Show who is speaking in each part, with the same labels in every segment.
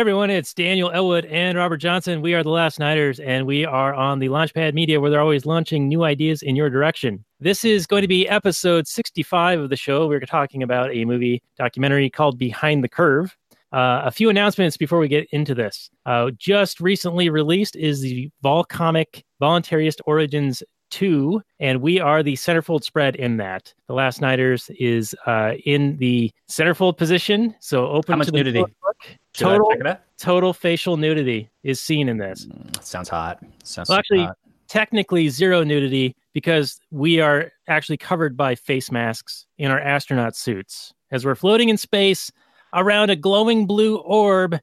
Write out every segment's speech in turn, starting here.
Speaker 1: everyone, it's Daniel Elwood and Robert Johnson. We are the Last Nighters, and we are on the Launchpad Media where they're always launching new ideas in your direction. This is going to be episode 65 of the show. We're talking about a movie documentary called Behind the Curve. Uh, a few announcements before we get into this. Uh, just recently released is the Volcomic Voluntarist Origins 2, and we are the centerfold spread in that. The Last Nighters is uh, in the centerfold position, so open
Speaker 2: How much
Speaker 1: to the
Speaker 2: nudity?
Speaker 1: Total,
Speaker 2: check it out?
Speaker 1: total facial nudity is seen in this.
Speaker 2: Mm, sounds hot. Sounds
Speaker 1: Well, actually,
Speaker 2: hot.
Speaker 1: Technically, zero nudity because we are actually covered by face masks in our astronaut suits as we're floating in space around a glowing blue orb.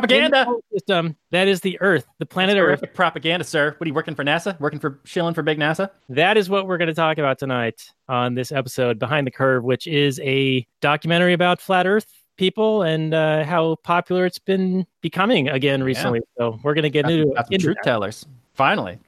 Speaker 1: The
Speaker 2: propaganda.
Speaker 1: System that is the Earth, the planet Earth.
Speaker 2: Propaganda, sir. What are you working for NASA? Working for shilling for big NASA?
Speaker 1: That is what we're going to talk about tonight on this episode, Behind the Curve, which is a documentary about flat Earth people and uh, how popular it's been becoming again recently. So we're going to get into, into
Speaker 2: truth
Speaker 1: that.
Speaker 2: tellers. Finally.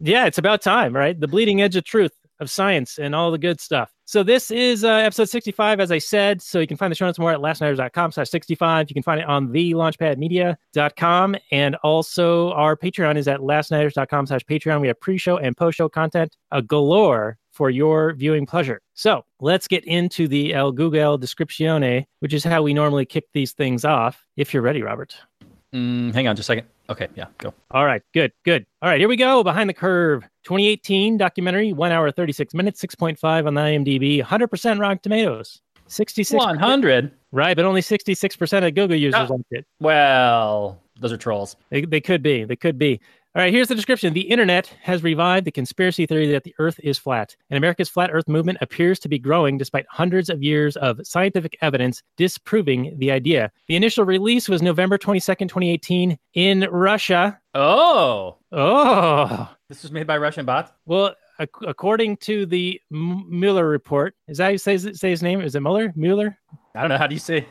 Speaker 1: Yeah, it's about time, right? The bleeding edge of truth of science and all the good stuff. So this is uh, episode 65, as I said. So you can find the show notes more at lastnighters.com slash 65. You can find it on the launchpadmedia.com. And also our Patreon is at lastnighters.com slash Patreon. We have pre-show and post-show content a galore for your viewing pleasure. So let's get into the El Google Descriptione, which is how we normally kick these things off. If you're ready, Robert.
Speaker 2: Mm, hang on just a second. Okay, yeah, go.
Speaker 1: All right, good, good. All right, here we go. Behind the Curve, 2018 documentary, one hour 36 minutes, 6.5 on the IMDb, 100% Rotten Tomatoes, 66.
Speaker 2: 100.
Speaker 1: Right, but only 66% of Google users
Speaker 2: Oh.
Speaker 1: liked it.
Speaker 2: Well, those are trolls.
Speaker 1: They, they could be. They could be. All right, here's the description. The internet has revived the conspiracy theory that the Earth is flat, and America's flat Earth movement appears to be growing despite hundreds of years of scientific evidence disproving the idea. The initial release was November 22nd, 2018, in Russia.
Speaker 2: Oh,
Speaker 1: Oh,
Speaker 2: this was made by Russian bots.
Speaker 1: Well, ac- according to the M- Mueller report, is that how you say, say his name? Is it Mueller? Mueller?
Speaker 2: I don't know. How do you say?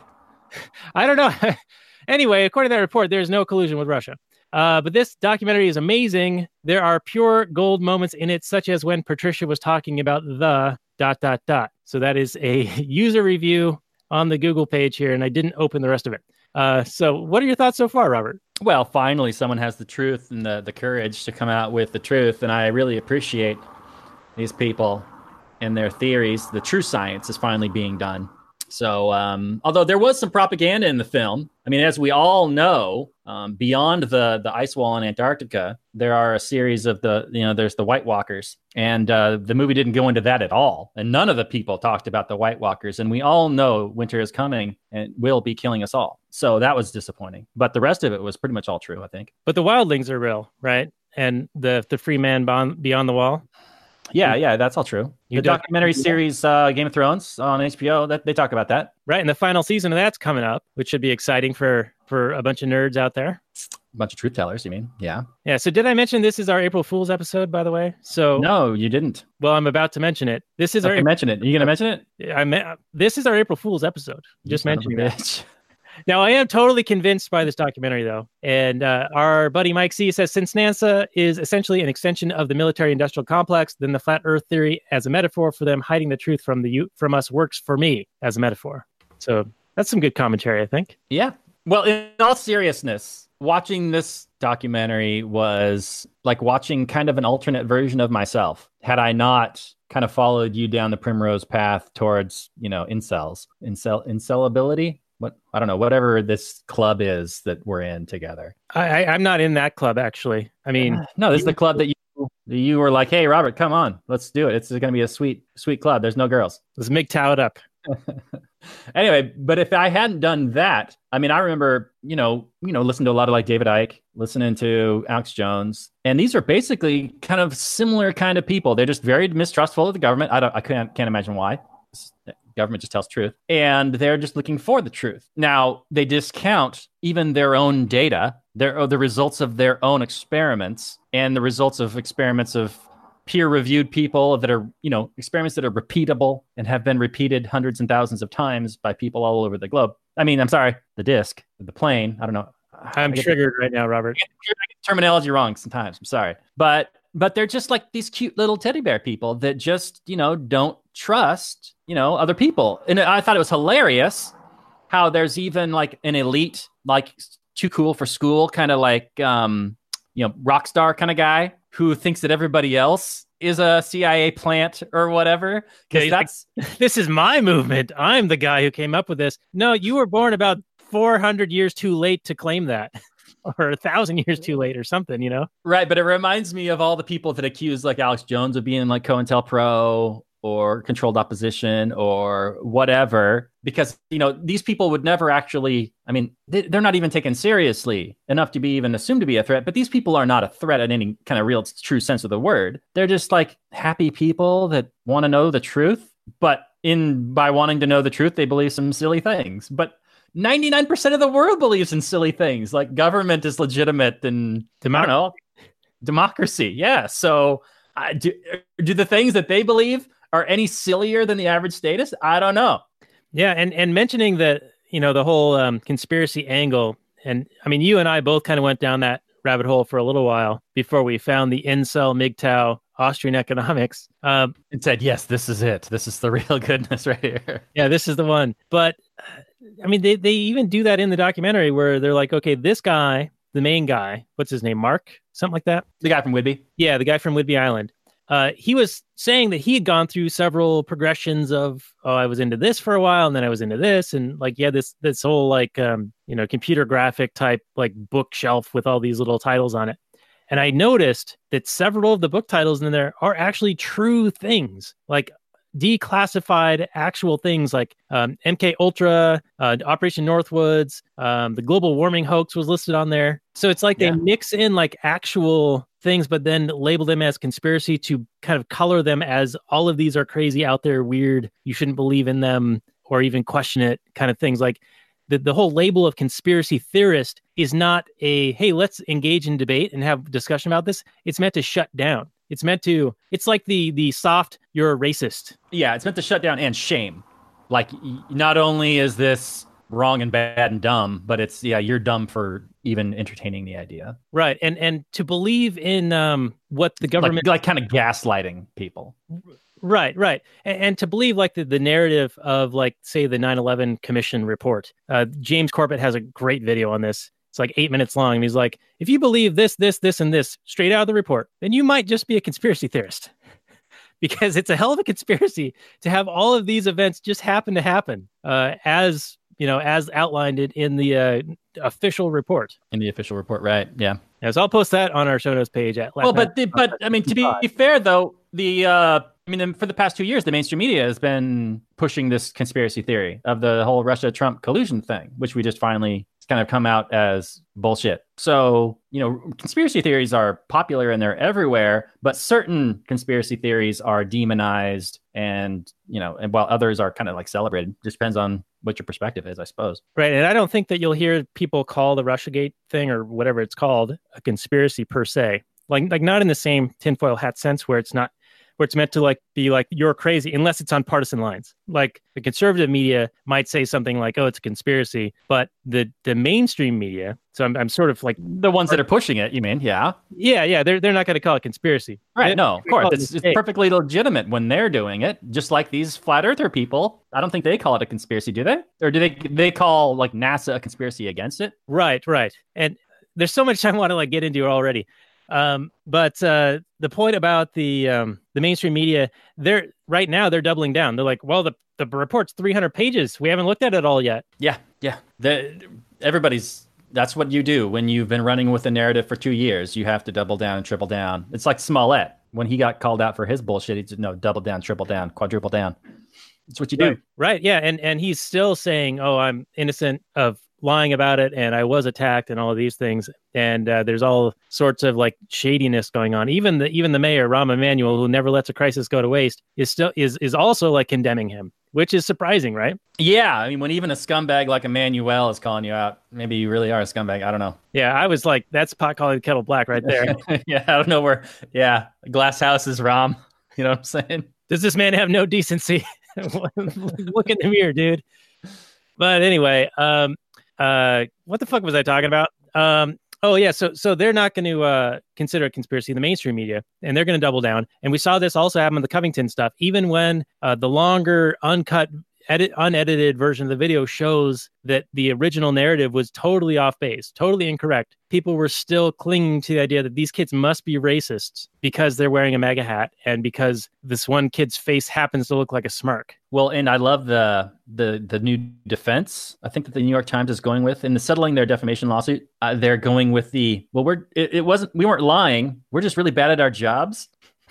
Speaker 1: I don't know. anyway, according to that report, there's no collusion with Russia. Uh, but this documentary is amazing. There are pure gold moments in it, such as when Patricia was talking about the dot dot dot. So that is a user review on the Google page here, and I didn't open the rest of it. Uh, so, what are your thoughts so far, Robert?
Speaker 2: Well, finally, someone has the truth and the, the courage to come out with the truth, and I really appreciate these people and their theories. The true science is finally being done. So, um, although there was some propaganda in the film, I mean, as we all know, um, beyond the the ice wall in Antarctica, there are a series of the you know there's the White Walkers, and uh, the movie didn't go into that at all, and none of the people talked about the White Walkers, and we all know winter is coming and will be killing us all. So that was disappointing, but the rest of it was pretty much all true, I think.
Speaker 1: But the wildlings are real, right? And the the free man beyond, beyond the wall.
Speaker 2: Yeah, yeah, that's all true.
Speaker 1: You
Speaker 2: the documentary series uh, Game of Thrones on HBO that they talk about that.
Speaker 1: Right, and the final season of that's coming up, which should be exciting for for a bunch of nerds out there.
Speaker 2: A bunch of truth tellers, you mean? Yeah.
Speaker 1: Yeah. So did I mention this is our April Fool's episode, by the way? So
Speaker 2: No, you didn't.
Speaker 1: well, I'm about to mention it. This is
Speaker 2: Okay,
Speaker 1: our
Speaker 2: mention it. Are you gonna mention it?
Speaker 1: I me- this is our April Fool's episode.
Speaker 2: You
Speaker 1: Just
Speaker 2: son of a
Speaker 1: mentioning that. Now I am totally convinced by this documentary, though, and uh, our buddy Mike C says since NASA is essentially an extension of the military-industrial complex, then the flat Earth theory as a metaphor for them hiding the truth from the from us works for me as a metaphor. So that's some good commentary, I think.
Speaker 2: Yeah. Well, in all seriousness, watching this documentary was like watching kind of an alternate version of myself. Had I not kind of followed you down the primrose path towards, you know, incels, incel, incelability. What I don't know, whatever this club is that we're in together.
Speaker 1: I, I I'm not in that club actually. I mean,
Speaker 2: no, this is the club that you you were like, hey, Robert, come on, let's do it. It's going to be a sweet, sweet club. There's no girls.
Speaker 1: let's MGTOW it up.
Speaker 2: anyway, but if I hadn't done that, I mean, I remember, you know, you know, listening to a lot of like David Icke, listening to Alex Jones, and these are basically kind of similar kind of people. They're just very mistrustful of the government. I don't, I can't, can't imagine why. The government just tells truth, and they're just looking for the truth. Now they discount even their own data, their uh, the results of their own experiments, and the results of experiments of peer-reviewed people that are, you know, experiments that are repeatable and have been repeated hundreds and thousands of times by people all over the globe. I mean, I'm sorry, the disc, the plane. I don't know.
Speaker 1: I'm
Speaker 2: I get-
Speaker 1: triggered right now, Robert.
Speaker 2: I get terminology wrong sometimes. I'm sorry, but but they're just like these cute little teddy bear people that just you know don't trust you know other people. And I thought it was hilarious how there's even like an elite like too cool for school, kind of like um, you know, rock star kind of guy who thinks that everybody else is a CIA plant or whatever. Because that's
Speaker 1: like, this is my movement. I'm the guy who came up with this. No, you were born about 400 years too late to claim that, or a thousand years too late, or something. You know?
Speaker 2: right. But it reminds me of all the people that accuse like Alex Jones of being like COINTELPRO or controlled opposition or whatever because you know these people would never actually i mean they, they're not even taken seriously enough to be even assumed to be a threat but these people are not a threat in any kind of real true sense of the word. They're just like happy people that want to know the truth but in by wanting to know the truth they believe some silly things. But 99% of the world believes in silly things like government is legitimate and I don't know democracy yeah. So uh, do, do the things that they believe are any sillier than the average status? I don't know.
Speaker 1: Yeah, and and mentioning that you know the whole um, conspiracy angle, and I mean you and I both kind of went down that rabbit hole for a little while before we found the incel MGTOW Austrian economics. Um,
Speaker 2: and said, "Yes, this is it. This is the real goodness right here."
Speaker 1: Yeah, this is the one. But I mean, they they even do that in the documentary where they're like, okay, this guy, the main guy, what's his name, Mark, something like that.
Speaker 2: The guy from Whidbey.
Speaker 1: Yeah, the guy from Whidbey Island. Uh, he was saying that he had gone through several progressions of oh i was into this for a while and then i was into this. And like yeah this this whole like um you know computer graphic type like bookshelf with all these little titles on it. And i noticed that several of the book titles in there are actually true things like declassified actual things like um, mk ultra uh, operation northwoods um, the global warming hoax was listed on there. So it's like
Speaker 2: Yeah.
Speaker 1: they mix in like actual things but then label them as conspiracy to kind of color them as all of these are crazy out there weird you shouldn't believe in them or even question it kind of things. Like the, the whole label of conspiracy theorist is not a hey let's engage in debate and have discussion about this. It's meant to shut down. It's meant to it's like the the soft you're a racist.
Speaker 2: Yeah, it's meant to shut down and shame. Like, not only is this wrong and bad and dumb, but it's yeah, you're dumb for even entertaining the idea.
Speaker 1: right and and to believe in um what the
Speaker 2: Like,
Speaker 1: government
Speaker 2: like kind of gaslighting people.
Speaker 1: Right, right. And, and to believe like the, the narrative of like say the 9/11 commission report. Uh, James Corbett has a great video on this. It's like 8 minutes long and he's like if you believe this this this and this straight out of the report, then you might just be a conspiracy theorist. because it's a hell of a conspiracy to have all of these events just happen to happen uh, as, you know, as outlined in, in the uh, official report.
Speaker 2: In the official report, right? Yeah.
Speaker 1: Yeah, so I'll post that on our show notes page at
Speaker 2: Well, but the, but I mean, to be fair though, the uh, I mean, for the past two years, the mainstream media has been pushing this conspiracy theory of the whole Russia Trump collusion thing, which we just finally it's kind of come out as bullshit. So you know, conspiracy theories are popular and they're everywhere, but certain conspiracy theories are demonized, and you know, and while others are kind of like celebrated. Just depends on what your perspective is, I suppose.
Speaker 1: Right. And I don't think that you'll hear people call the Russiagate thing or whatever it's called a conspiracy per se. Like like not in the same tinfoil hat sense where it's not where it's meant to like be like you're crazy unless it's on partisan lines. Like the conservative media might say something like, "Oh, it's a conspiracy," but the the mainstream media. So I'm I'm sort of like,
Speaker 2: The ones that are pushing it, you mean? Yeah.
Speaker 1: yeah, yeah, they're they're not going to call it conspiracy.
Speaker 2: Right.
Speaker 1: They-
Speaker 2: No, of course. It's, it's perfectly legitimate when they're doing it, just like these flat earther people. I don't think they call it a conspiracy, do they? Or do they they call like NASA a conspiracy against it?
Speaker 1: Right, right. And there's so much I want to like get into already. Um, but uh, the point about the um, the mainstream media, they're right now they're doubling down. They're like, well, the the report's 300 pages. We haven't looked at it all yet.
Speaker 2: Yeah, yeah. The, everybody's that's what you do when you've been running with a narrative for two years. You have to double down and triple down. It's like Smollett when he got called out for his bullshit. He said, "No, double down, triple down, quadruple down." That's what you do.
Speaker 1: Right, right, yeah, and and he's still saying, "Oh, I'm innocent of lying about it, and I was attacked, and all of these things." And uh, there's all sorts of like shadiness going on. Even the even the mayor, Rahm Emanuel, who never lets a crisis go to waste, is still is is also like condemning him, which is surprising, right?
Speaker 2: Yeah, I mean, when even a scumbag like Emanuel is calling you out, maybe you really are a scumbag. I don't know.
Speaker 1: Yeah, I was like, "That's pot calling the kettle black right there."
Speaker 2: yeah, I don't know where. Yeah, glass house is Rahm. You know what I'm saying?
Speaker 1: Does this man have no decency? Look in the mirror, dude. But anyway, um, uh, what the fuck was I talking about? Um, oh yeah, so so they're not going to uh, consider a conspiracy in the mainstream media, and they're going to double down. And we saw this also happen with the Covington stuff. Even when uh, the longer uncut edit unedited version of the video shows that the original narrative was totally off base, totally incorrect. People were still clinging to the idea that these kids must be racists because they're wearing a MAGA hat and because this one kid's face happens to look like a smirk.
Speaker 2: Well, and I love the the the new defense. I think that the New York Times is going with in the settling their defamation lawsuit. Uh, they're going with the well, we're it, it wasn't we weren't lying. We're just really bad at our jobs.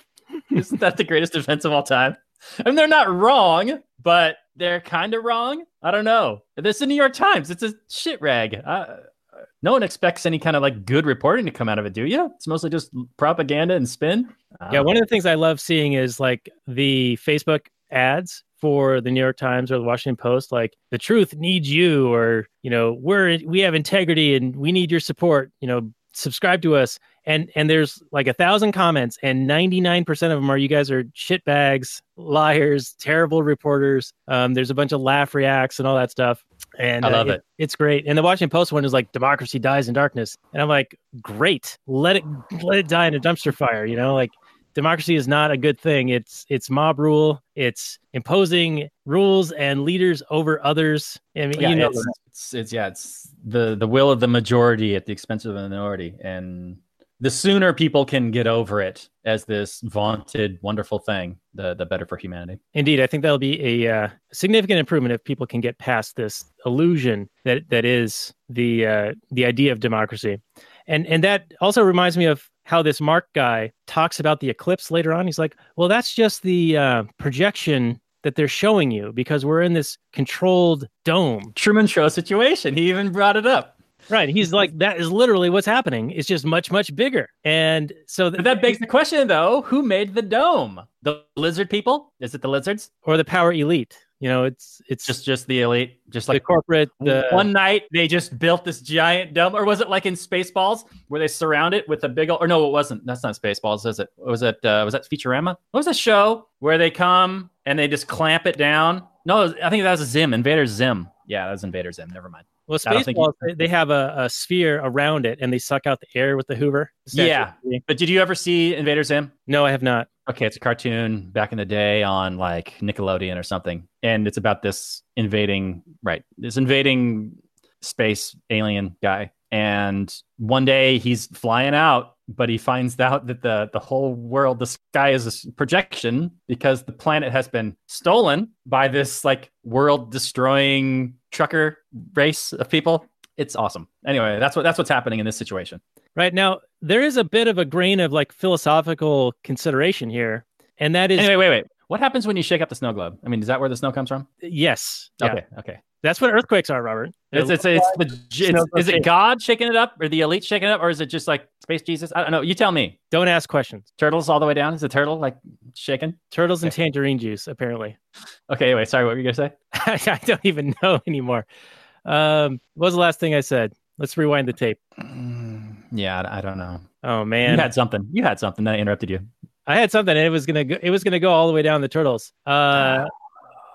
Speaker 2: Isn't that the greatest defense of all time? I mean, they're not wrong, but they're kind of wrong. I don't know. This is the New York Times. It's a shit rag. Uh, no one expects any kind of like good reporting to come out of it, do you? It's mostly just propaganda and spin.
Speaker 1: Yeah, one of the things I love seeing is like the Facebook ads for the New York Times or the Washington Post, like the truth needs you, or you know, we're we have integrity and we need your support. You know, subscribe to us and and there's like a thousand comments and 99% of them are you guys are shitbags liars terrible reporters. Um, there's a bunch of laugh reacts and all that stuff and
Speaker 2: I love
Speaker 1: uh,
Speaker 2: it.
Speaker 1: it's great. And the washington post one is like democracy dies in darkness. And i'm like great. Let it let it die in a dumpster fire you know like democracy is not a good thing. It's it's mob rule. It's imposing rules and leaders over others. I mean,
Speaker 2: yeah,
Speaker 1: you know
Speaker 2: it's, it's, it's yeah, it's the the will of the majority at the expense of the minority, and the sooner people can get over it as this vaunted wonderful thing, the the better for humanity.
Speaker 1: Indeed, I think that'll be a uh, significant improvement if people can get past this illusion that that is the uh, the idea of democracy, and and that also reminds me of how this Mark guy talks about the eclipse later on. He's like, "Well, that's just the uh, projection that they're showing you because we're in this controlled dome."
Speaker 2: Truman Show situation. He even brought it up.
Speaker 1: Right. He's like, "That is literally what's happening. It's just much much bigger." And so
Speaker 2: But that begs the question, though: Who made the dome? The lizard people? Is it the lizards?
Speaker 1: or the power elite. You know, it's it's
Speaker 2: Just just the elite? Just like the
Speaker 1: corporate. The
Speaker 2: one night they just built this giant dome, or was it like in Spaceballs where they surround it with a big? Or no, it wasn't. That's not Spaceballs, is it? Was it? Uh, was that Futurama? What was that show where they come and they just clamp it down? No, I think that was Zim, Invader Zim. Yeah, that was Invader Zim. Never mind.
Speaker 1: Well,
Speaker 2: I don't think
Speaker 1: Spaceballs, they- they have a, a sphere around it and they suck out the air with the Hoover. Statue
Speaker 2: Yeah. But did you ever see Invader Zim?
Speaker 1: No, I have not.
Speaker 2: Okay, it's a cartoon back in the day on like Nickelodeon or something, and it's about this invading right, this invading space alien guy. And one day he's flying out, but he finds out that the the whole world, the sky is a projection because the planet has been stolen by this like world destroying trucker race of people. It's awesome. Anyway, that's what that's what's happening in this situation.
Speaker 1: Right now, there is a bit of a grain of like philosophical consideration here, and that is
Speaker 2: Anyway, wait, wait. What happens when you shake up the snow globe? I mean, is that where the snow comes from?
Speaker 1: yes, yeah.
Speaker 2: Okay, okay.
Speaker 1: that's what earthquakes are, Robert.
Speaker 2: It's, it's, it's, legit- it's- is it God shaking it up or the elite shaking it up or is it just like space Jesus? I don't know. You tell me.
Speaker 1: Don't ask questions.
Speaker 2: Turtles all the way down? Is a turtle like shaking?
Speaker 1: Turtles and tangerine juice, apparently.
Speaker 2: Okay, anyway, sorry, what were you going to say?
Speaker 1: I don't even know anymore. Um, what was the last thing I said? Let's rewind the tape.
Speaker 2: yeah, I, I don't know.
Speaker 1: Oh man.
Speaker 2: You had something. You had something that I interrupted you.
Speaker 1: I had something. And it was gonna go, it was gonna go all the way down the turtles. Uh,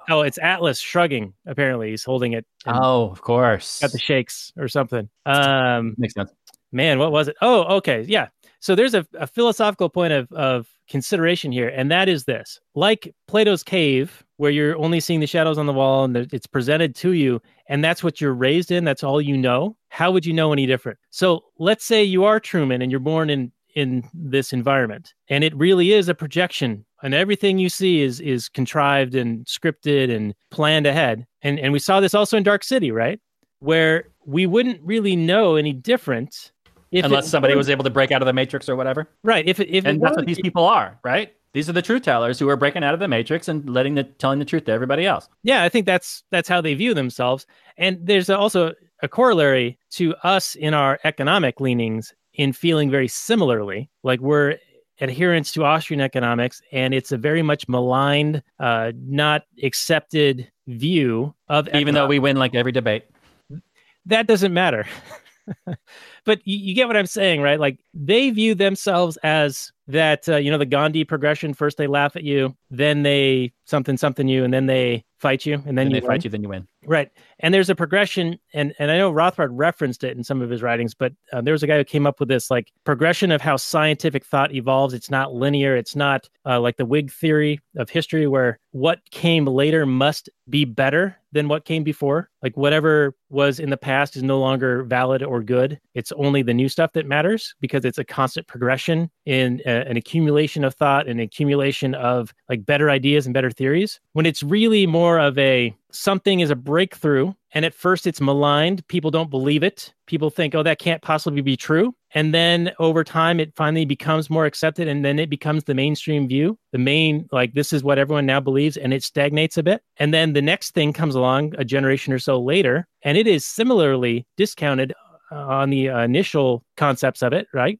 Speaker 1: oh, it's Atlas shrugging. Apparently, he's holding it.
Speaker 2: Oh, of course.
Speaker 1: got the shakes or something. Um,
Speaker 2: Makes sense.
Speaker 1: man, what was it? Oh, okay, yeah. So there's a, a philosophical point of of consideration here, and that is this: like Plato's cave, where you're only seeing the shadows on the wall, and there- it's presented to you, and that's what you're raised in. That's all you know. How would you know any different? So let's say you are Truman, and you're born in in this environment, and it really is a projection. And everything you see is is contrived and scripted and planned ahead. And and we saw this also in Dark City, right? Where we wouldn't really know any different
Speaker 2: Unless somebody was able to break out of the matrix or whatever.
Speaker 1: right. If if
Speaker 2: And that's
Speaker 1: were-
Speaker 2: what these people are, right? These are the truth tellers who are breaking out of the matrix and letting the telling the truth to everybody else.
Speaker 1: yeah, I think that's that's how they view themselves. And there's also a corollary to us in our economic leanings in feeling very similarly, like we're adherents to Austrian economics, and it's a very much maligned, uh, not accepted view of
Speaker 2: Even though we win like every debate.
Speaker 1: that doesn't matter. but you, you get what I'm saying, right? Like they view themselves as that, uh, you know, the Gandhi progression. First they laugh at you, then they something something you, and then they fight you, and then
Speaker 2: Then
Speaker 1: you
Speaker 2: they fight you, then you win.
Speaker 1: Right. And there's a progression, and, and I know Rothbard referenced it in some of his writings, but uh, there was a guy who came up with this like progression of how scientific thought evolves. It's not linear. It's not uh, like the Whig theory of history where what came later must be better than what came before. Like whatever was in the past is no longer valid or good. It's only the new stuff that matters because it's a constant progression in uh, an accumulation of thought, an accumulation of like better ideas and better theories. When it's really more of a something is a breakthrough and at first it's maligned. People don't believe it. People think oh that can't possibly be true. And then over time it finally becomes more accepted and then it becomes the mainstream view the main like this is what everyone now believes and it stagnates a bit. And then the next thing comes along a generation or so later and it is similarly discounted uh, on the uh, initial concepts of it right?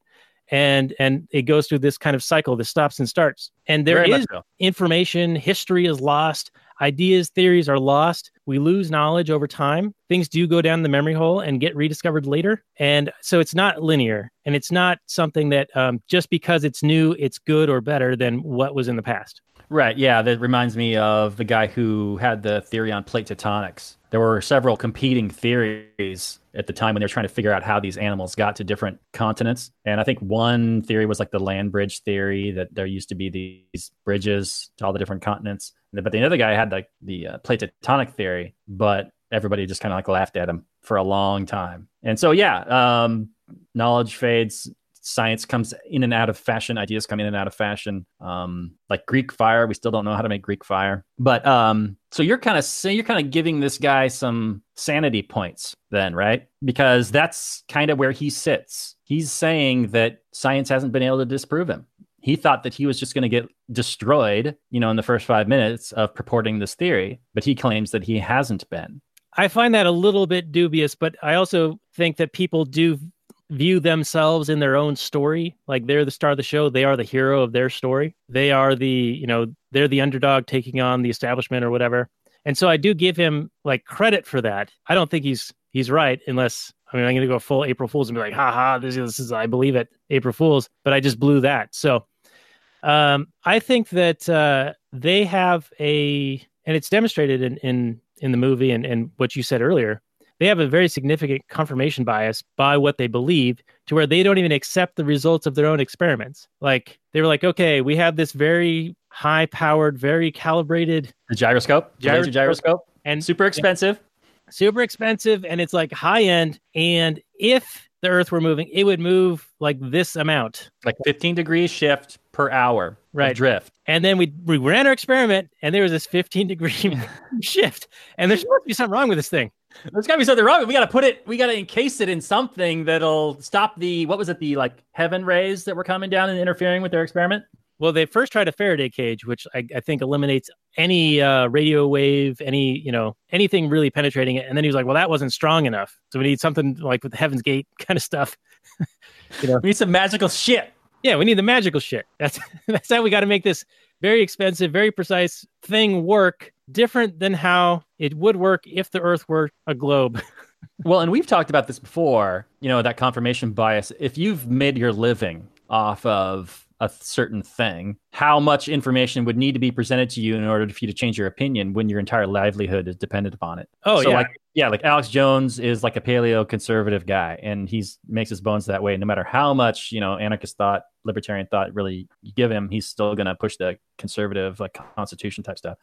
Speaker 1: And and it goes through this kind of cycle this stops and starts. And there
Speaker 2: Very
Speaker 1: is
Speaker 2: so.
Speaker 1: information history is lost ideas theories are lost. We lose knowledge over time. Things do go down the memory hole and get rediscovered later. And so it's not linear and it's not something that um, just because it's new it's good or better than what was in the past
Speaker 2: Right. Yeah. That reminds me of the guy who had the theory on plate tectonics. There were several competing theories at the time when they were trying to figure out how these animals got to different continents. And I think one theory was like the land bridge theory that there used to be these bridges to all the different continents. But the other guy had like the uh, plate tectonic theory, but everybody just kind of like laughed at him for a long time. And so, yeah, um, knowledge fades science comes in and out of fashion ideas come in and out of fashion. Um like greek fire we still don't know how to make greek fire. But um so you're kind of say you're kind of giving this guy some sanity points then right? Because that's kind of where he sits. He's saying that science hasn't been able to disprove him. He thought that he was just going to get destroyed you know in the first 5 minutes of purporting this theory but he claims that he hasn't been.
Speaker 1: I find that a little bit dubious but i also think that people do view themselves in their own story like they're the star of the show they are the hero of their story they are the you know they're the underdog taking on the establishment or whatever. And so i do give him like credit for that. I don't think he's he's right unless i mean i'm to go full april fools and be like ha ha this, is- this is i believe it april fools but i just blew that. So um i think that uh they have a and it's demonstrated in in in the movie and and what you said earlier they have a very significant confirmation bias by what they believe to where they don't even accept the results of their own experiments. Like they were like, okay, we have this very high powered, very calibrated
Speaker 2: the gyroscope laser
Speaker 1: Gyroscope. and
Speaker 2: super expensive
Speaker 1: super expensive and it's like high end. And if the earth were moving, it would move like this amount.
Speaker 2: like 15 degrees shift per hour
Speaker 1: Right.
Speaker 2: drift
Speaker 1: And then we, we ran our experiment and there was this 15 degree shift. And there's supposed to be something wrong with this thing.
Speaker 2: There's got to be something wrong we got to put it we got to encase it in something that'll stop the what was it the like heaven rays that were coming down and interfering with their experiment
Speaker 1: Well, they first tried a Faraday cage, which I, I think eliminates any uh, radio wave, any you know anything really penetrating it. And then he was like, "Well, that wasn't strong enough, so we need something like with the Heaven's Gate kind of stuff."
Speaker 2: You know, we need some magical shit
Speaker 1: Yeah, we need the magical shit. That's that's how we got to make this very expensive, very precise thing work, different than how it would work if the Earth were a globe.
Speaker 2: well and we've talked about this before you know that confirmation bias. If you've made your living off of a certain thing how much information would need to be presented to you in order for you to change your opinion when your entire livelihood is dependent upon it?
Speaker 1: Oh
Speaker 2: so
Speaker 1: yeah,
Speaker 2: like yeah like alex jones is like a paleo conservative guy and he's makes his bones that way. No matter how much you know anarchist thought libertarian thought really you give him he's still going to push the conservative like constitution type stuff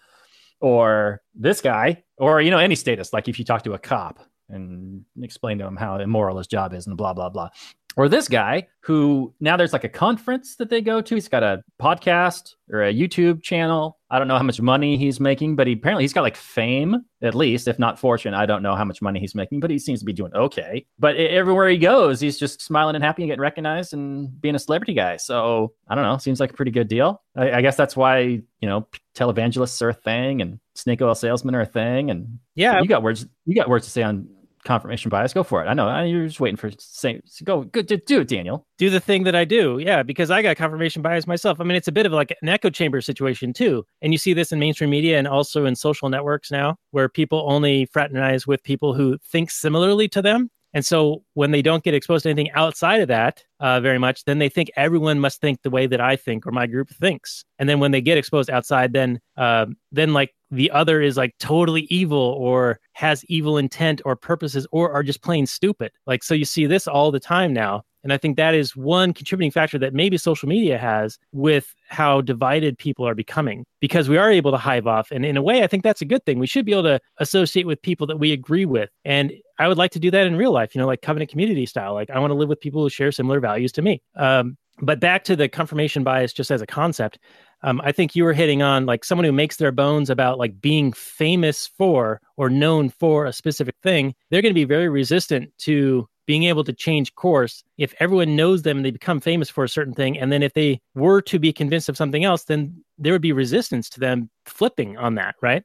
Speaker 2: or this guy or you know any status like if you talk to a cop and explain to him how immoral his job is and blah blah blah or this guy who now there's like a conference that they go to. He's got a podcast or a YouTube channel. I don't know how much money he's making, but he apparently he's got like fame, at least, if not fortune. I don't know how much money he's making, but he seems to be doing okay. But everywhere he goes, he's just smiling and happy and getting recognized and being a celebrity guy. So I don't know. Seems like a pretty good deal. I, I guess that's why, you know, televangelists are a thing and snake oil salesmen are a thing. And
Speaker 1: yeah.
Speaker 2: you got words, you got words to say on confirmation bias. Go for it. I know. You're just waiting for say go good do, do it, Daniel.
Speaker 1: do the thing that I do. Yeah, because I got confirmation bias myself. I mean, it's a bit of like an echo chamber situation too. And you see this in mainstream media and also in social networks now, where people only fraternize with people who think similarly to them. And so when they don't get exposed to anything outside of that uh, very much, then they think everyone must think the way that I think or my group thinks. And then when they get exposed outside, then uh, then like the other is like totally evil or has evil intent or purposes or are just plain stupid. Like, so you see this all the time now. And I think that is one contributing factor that maybe social media has with how divided people are becoming because we are able to hive off. And in a way, I think that's a good thing. We should be able to associate with people that we agree with. And I would like to do that in real life, you know, like covenant community style. Like, I want to live with people who share similar values to me. Um, but back to the confirmation bias just as a concept um, i think you were hitting on like someone who makes their bones about like being famous for or known for a specific thing they're going to be very resistant to being able to change course if everyone knows them and they become famous for a certain thing and then if they were to be convinced of something else then there would be resistance to them flipping on that right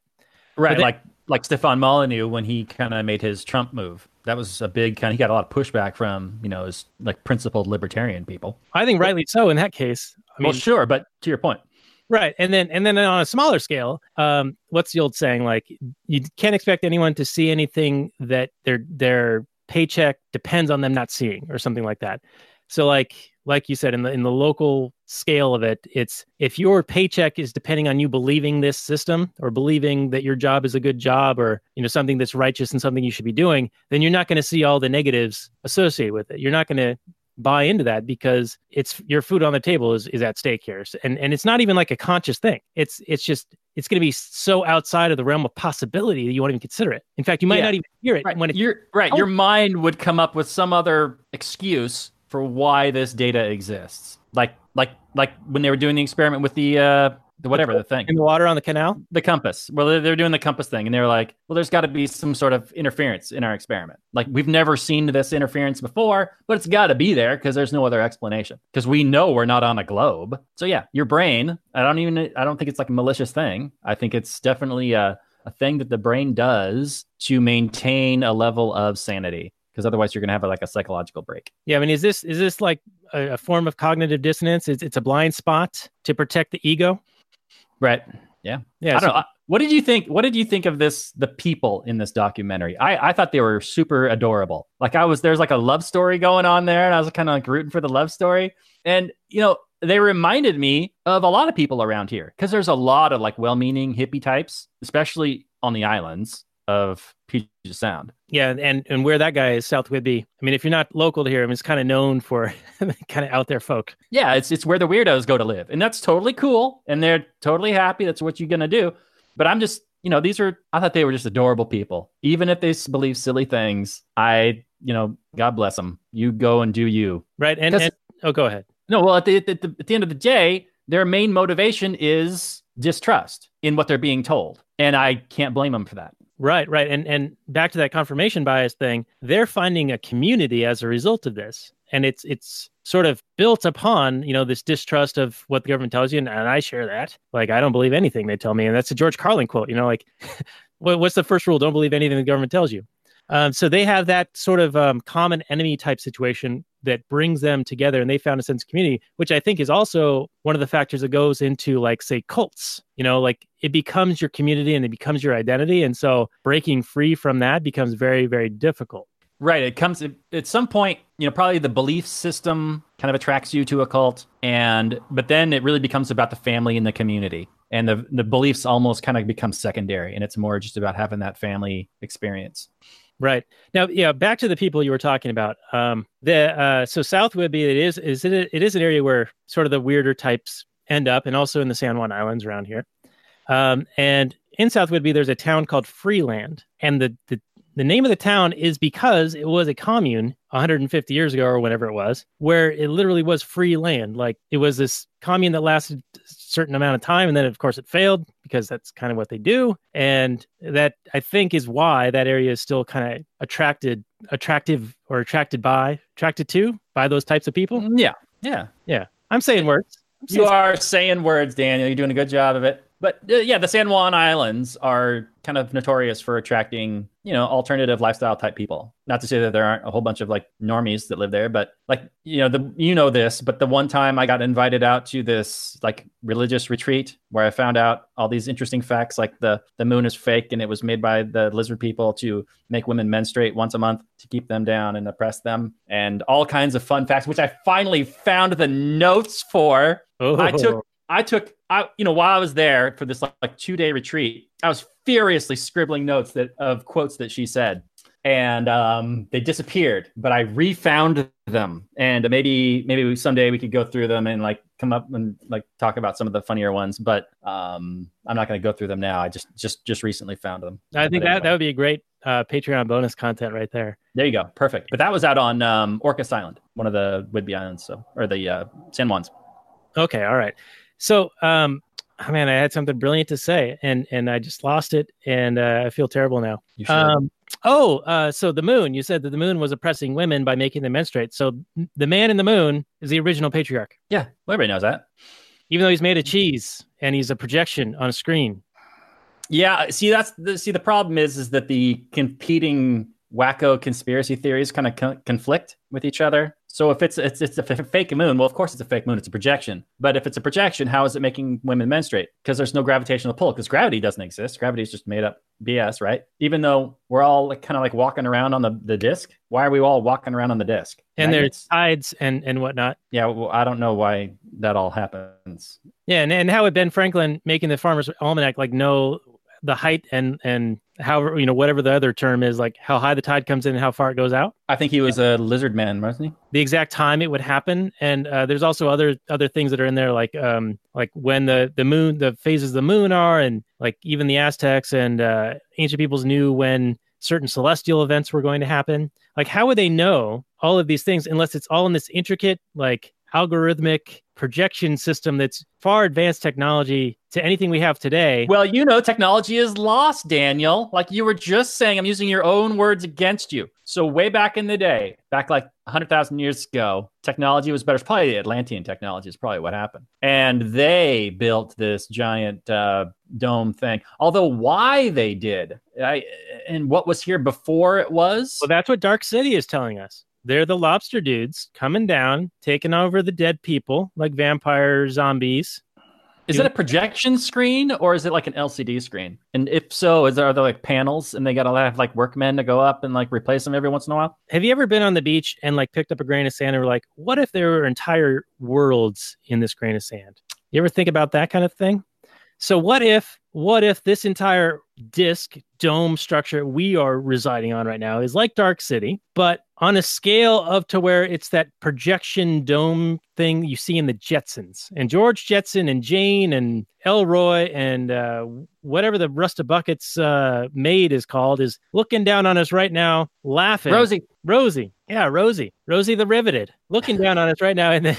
Speaker 2: right like like Stefan Molyneux when he kind of made his Trump move. That was a big kind. Of, he got a lot of pushback from you know his like principled libertarian people.
Speaker 1: I think rightly so in that case.
Speaker 2: I mean, well, sure, but to your point,
Speaker 1: right? And then and then on a smaller scale, um, what's the old saying? Like you can't expect anyone to see anything that their their paycheck depends on them not seeing, or something like that. So like like you said in the in the local scale of it it's if your paycheck is depending on you believing this system or believing that your job is a good job or you know something that's righteous and something you should be doing then you're not going to see all the negatives associated with it you're not going to buy into that because it's your food on the table is, is at stake here and and it's not even like a conscious thing it's it's just it's going to be so outside of the realm of possibility that you won't even consider it in fact you might yeah. not even hear it
Speaker 2: right.
Speaker 1: when it,
Speaker 2: you're right oh. your mind would come up with some other excuse for why this data exists. Like like like when they were doing the experiment with the uh the whatever the thing.
Speaker 1: In the water on the canal?
Speaker 2: The compass. Well they're, they're doing the compass thing and they're like well there's got to be some sort of interference in our experiment. Like we've never seen this interference before but it's got to be there because there's no other explanation. Because we know we're not on a globe. So yeah your brain i don't even i don't think it's like a malicious thing. I think it's definitely a, a thing that the brain does to maintain a level of sanity because otherwise you're going to have a, like a psychological break.
Speaker 1: Yeah, I mean, is this is this like a, a form of cognitive dissonance? It's it's a blind spot to protect the ego.
Speaker 2: Right. Yeah.
Speaker 1: Yeah.
Speaker 2: I don't so, know. What did you think? What did you think of this? The people in this documentary. I I thought they were super adorable. Like I was there's like a love story going on there, and I was kind of like rooting for the love story. And you know, they reminded me of a lot of people around here because there's a lot of like well-meaning hippie types, especially on the islands of Puget Sound.
Speaker 1: Yeah, and and where that guy is, South Whidbey. I mean, if you're not local to here, I mean, it's kind of known for kind of out there folk.
Speaker 2: Yeah, it's it's where the weirdos go to live, and that's totally cool, and they're totally happy. That's what you're gonna do. But I'm just, you know, these are. I thought they were just adorable people, even if they believe silly things. I, you know, God bless them. You go and do you.
Speaker 1: Right, and, and oh, go ahead.
Speaker 2: No, well, at the, at the at the end of the day, their main motivation is distrust in what they're being told, and I can't blame them for that.
Speaker 1: Right, right. And and back to that confirmation bias thing, they're finding a community as a result of this. And it's it's sort of built upon, you know, this distrust of what the government tells you. And, and I share that. Like I don't believe anything they tell me. And that's a George Carlin quote, you know, like what's the first rule? Don't believe anything the government tells you. Um, so they have that sort of um, common enemy type situation that brings them together and they found a sense of community which i think is also one of the factors that goes into like say cults you know like it becomes your community and it becomes your identity and so breaking free from that becomes very very difficult.
Speaker 2: Right it comes at some point you know probably the belief system kind of attracts you to a cult and but then it really becomes about the family and the community and the the beliefs almost kind of become secondary and it's more just about having that family experience
Speaker 1: Right now, yeah. Back to the people you were talking about. Um, the uh, so South Whidbey, it is is it it is an area where sort of the weirder types end up, and also in the San Juan Islands around here. Um, and in South Whidbey, there's a town called Freeland, and the the the name of the town is because it was a commune 150 years ago or whenever it was, where it literally was free land. Like it was this commune that lasted a certain amount of time, and then of course it failed because that's kind of what they do. And that I think is why that area is still kind of attracted, attractive or attracted by, attracted to by those types of people.
Speaker 2: Mm, yeah, yeah,
Speaker 1: yeah. I'm saying words.
Speaker 2: I'm saying
Speaker 1: you
Speaker 2: are saying words, Daniel. You're doing a good job of it. But uh, yeah, the San Juan Islands are kind of notorious for attracting, you know, alternative lifestyle type people. Not to say that there aren't a whole bunch of like normies that live there, but like, you know, the you know this, but the one time I got invited out to this like religious retreat where I found out all these interesting facts like the the moon is fake and it was made by the lizard people to make women menstruate once a month to keep them down and oppress them and all kinds of fun facts which I finally found the notes for. Oh. I took I took I you know while I was there for this like, like two day retreat, I was furiously scribbling notes that of quotes that she said, and um, they disappeared. But I refound them, and maybe maybe someday we could go through them and like come up and like talk about some of the funnier ones. But um, I'm not going to go through them now. I just just just recently found them.
Speaker 1: I think that that would be a great uh, Patreon bonus content right there.
Speaker 2: There you go, perfect. But that was out on um, Orcas Island, one of the Whidbey Islands, so or the uh, San Juans.
Speaker 1: Okay, all right. So, um, oh man, I had something brilliant to say, and and I just lost it, and uh, I feel terrible now. Um, oh, uh, so the moon. You said that the moon was oppressing women by making them menstruate. So the man in the moon is the original patriarch,
Speaker 2: yeah, well, everybody knows that.
Speaker 1: even though he's made of cheese and he's a projection on a screen.
Speaker 2: Yeah, see that's the see the problem is is that the competing wacko conspiracy theories kind of con- conflict with each other. So if it's it's it's a f- fake moon, well, of course it's a fake moon. It's a projection. But if it's a projection, how is it making women menstruate? Because there's no gravitational pull. Because gravity doesn't exist. Gravity is just made up BS, right? Even though we're all like, kind of like walking around on the the disc. Why are we all walking around on the disc?
Speaker 1: And
Speaker 2: Magnets?
Speaker 1: there's tides and and whatnot.
Speaker 2: yeah. Well, I don't know why that all happens.
Speaker 1: Yeah, and, and how would Ben Franklin making the Farmer's Almanac like know the height and and how you know whatever the other term is like how high the tide comes in and how far it goes out,
Speaker 2: I think he was a lizard man, wasn't he?
Speaker 1: the exact time it would happen, and uh, there's also other other things that are in there like um like when the the moon the phases of the moon are, and like even the Aztecs and uh, ancient peoples knew when certain celestial events were going to happen. Like how would they know all of these things unless it's all in this intricate like algorithmic projection system that's far advanced technology to anything we have today.
Speaker 2: Well, you know, technology is lost, Daniel. Like you were just saying, I'm using your own words against you. So, way back in the day, back like 100,000 years ago, technology was better. It's probably the Atlantean technology, is probably what happened. And they built this giant uh, dome thing. Although, why they did, I, and what was here before it was,
Speaker 1: Well, that's what Dark City is telling us. They're the lobster dudes coming down, taking over the dead people like vampire zombies.
Speaker 2: is it a projection screen or is it like an LCD screen? And if so, is there, are there like panels and they got to have like workmen to go up and like replace them every once in a while?
Speaker 1: Have you ever been on the beach and like picked up a grain of sand and were like, what if there were entire worlds in this grain of sand? You ever think about that kind of thing? So what if what if this entire disk dome structure we are residing on right now is like Dark City, but on a scale of to where it's that projection dome thing you see in the Jetsons and George Jetson and Jane and Elroy and uh, whatever the Rust of Buckets uh, maid is called is looking down on us right now, laughing.
Speaker 2: Rosie,
Speaker 1: Rosie. Yeah, Rosie. Rosie the Riveted. Looking down on us right now in the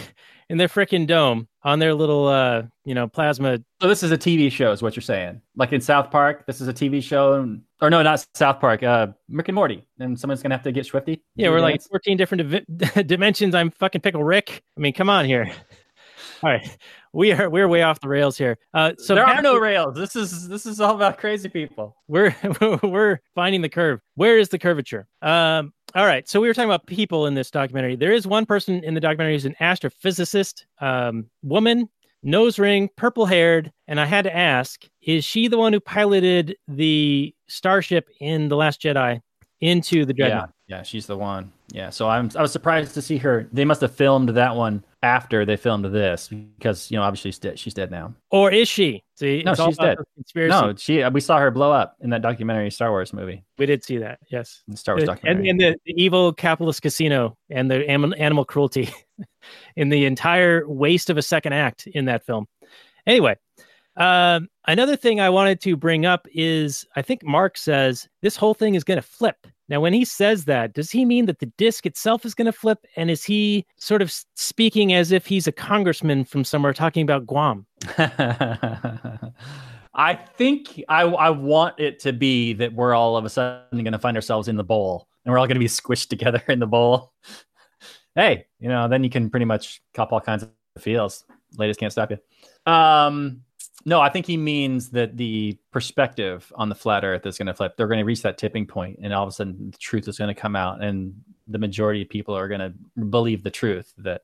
Speaker 1: in their freaking dome on their little uh, you know, plasma.
Speaker 2: So this is a TV show, is what you're saying? Like in South Park, this is a TV show, and, or no, not South Park, uh, Rick and Morty, and someone's gonna have to get swifty.
Speaker 1: Yeah, we're like 14 different divi- dimensions. I'm fucking pickle Rick. I mean, come on here. All right. We are we're way off the rails here. Uh so
Speaker 2: there are no rails. This is this is all about crazy people.
Speaker 1: we're we're finding the curve. Where is the curvature? Um, all right. So we were talking about people in this documentary. There is one person in the documentary who's an astrophysicist, um, woman, nose ring, purple haired, and I had to ask: Is she the one who piloted the starship in the Last Jedi into the
Speaker 2: Yeah,
Speaker 1: dreadnought?
Speaker 2: Yeah, she's the one. Yeah, so I'm I was surprised to see her. They must have filmed that one after they filmed this because you know obviously she's dead. She's dead now.
Speaker 1: Or is she? See,
Speaker 2: No, she's dead.
Speaker 1: Conspiracy.
Speaker 2: No, she uh, we saw her blow up in that documentary Star Wars movie,
Speaker 1: we did see that. Yes.
Speaker 2: the Star Wars
Speaker 1: uh,
Speaker 2: documentary.
Speaker 1: and the, the evil capitalist casino and the anim- animal cruelty in the entire waste of a second act in that film. Anyway, um, another thing I wanted to bring up is I think Mark says this whole thing is going to flip. Now, when he says that, does he mean that the disc itself is going to flip? And is he sort of speaking as if he's a congressman from somewhere talking about Guam?
Speaker 2: I think I, I want it to be that we're all of a sudden going to find ourselves in the bowl and we're all going to be squished together in the bowl. hey, you know, then you can pretty much cop all kinds of feels. Ladies can't stop you. Um, no, I think he means that the perspective on the flat earth is going to flip. They're going to reach that tipping point and all of a sudden the truth is going to come out and the majority of people are going to believe the truth that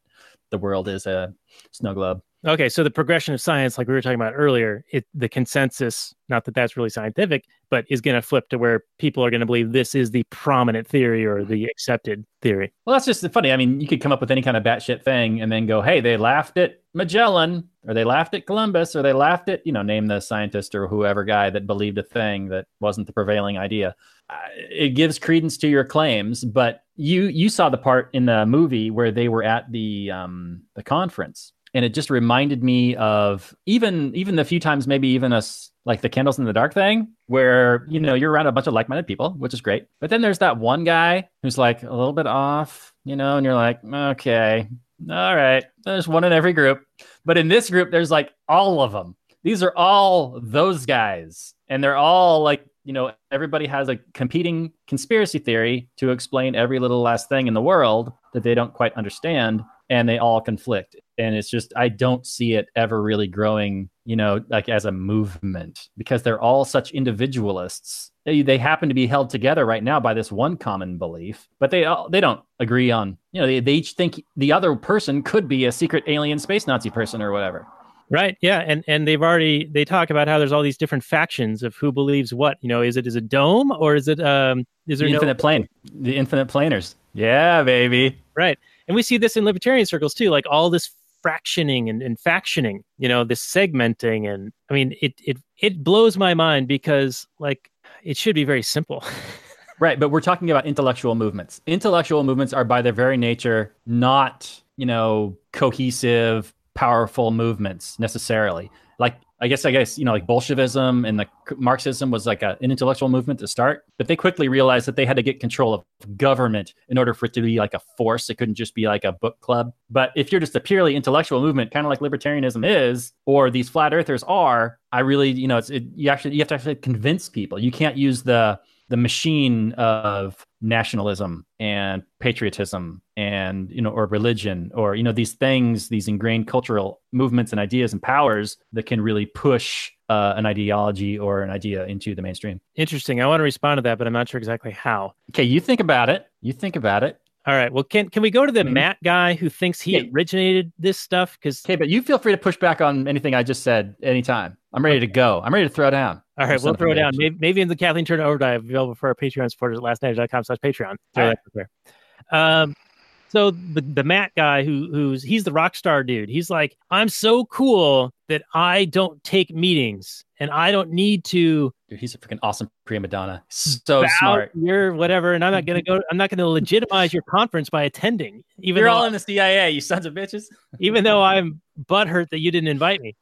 Speaker 2: the world is a snow globe.
Speaker 1: Okay, so the progression of science, like we were talking about earlier, it the consensus, not that that's really scientific, but is going to flip to where people are going to believe this is the prominent theory or the accepted theory.
Speaker 2: Well, that's just funny. I mean, you could come up with any kind of batshit thing and then go, "Hey, they laughed at Magellan, or they laughed at Columbus, or they laughed at you know, name the scientist or whoever guy that believed a thing that wasn't the prevailing idea." Uh, it gives credence to your claims, but you you saw the part in the movie where they were at the um the conference and it just reminded me of even even the few times maybe even us like the candles in the dark thing where you know you're around a bunch of like-minded people which is great. But then there's that one guy who's like a little bit off you know and you're like okay all right there's one in every group. But in this group there's like all of them these are all those guys. And they're all like you know everybody has a competing conspiracy theory to explain every little last thing in the world that they don't quite understand and they all conflict and it's just i don't see it ever really growing you know like as a movement because they're all such individualists they, they happen to be held together right now by this one common belief but they all they don't agree on you know they, they each think the other person could be a secret alien space nazi person or whatever
Speaker 1: Right. Yeah. And and they've already they talk about how there's all these different factions of who believes what. You know, is it is a dome or is it um is there
Speaker 2: the infinite
Speaker 1: no...
Speaker 2: plane? The infinite planers. Yeah, baby.
Speaker 1: Right. And we see this in libertarian circles too, like all this fractioning and, and factioning, you know, this segmenting. And I mean, it, it, it blows my mind because like it should be very simple.
Speaker 2: right. But we're talking about intellectual movements. Intellectual movements are by their very nature not, you know, cohesive, powerful movements necessarily. Like I guess I guess you know like Bolshevism and the Marxism was like a, an intellectual movement to start, but they quickly realized that they had to get control of government in order for it to be like a force. It couldn't just be like a book club. But if you're just a purely intellectual movement, kind of like libertarianism is, or these flat earthers are, I really you know it's it, you actually you have to actually convince people. You can't use the the machine of nationalism and patriotism and you know or religion or you know these things these ingrained cultural movements and ideas and powers that can really push uh, an ideology or an idea into the mainstream
Speaker 1: interesting i want to respond to that but i'm not sure exactly how
Speaker 2: okay you think about it you think about it
Speaker 1: all right. Well, can can we go to the mm-hmm. Matt guy who thinks he yeah. originated this stuff? Because
Speaker 2: okay, but you feel free to push back on anything I just said anytime. I'm ready to go. I'm ready to throw down.
Speaker 1: All right, we'll throw it down. Maybe, maybe, in the Kathleen Turner overdrive available for our Patreon supporters at lastnight.com slash Patreon. Right. Um, so the the Matt guy who who's he's the rock star dude. He's like, I'm so cool that I don't take meetings and I don't need to.
Speaker 2: Dude, he's a freaking awesome prima donna. So smart.
Speaker 1: You're whatever, and I'm not gonna go. I'm not gonna legitimize your conference by attending.
Speaker 2: Even you're all in the CIA, you sons of bitches.
Speaker 1: even though I'm butthurt that you didn't invite me.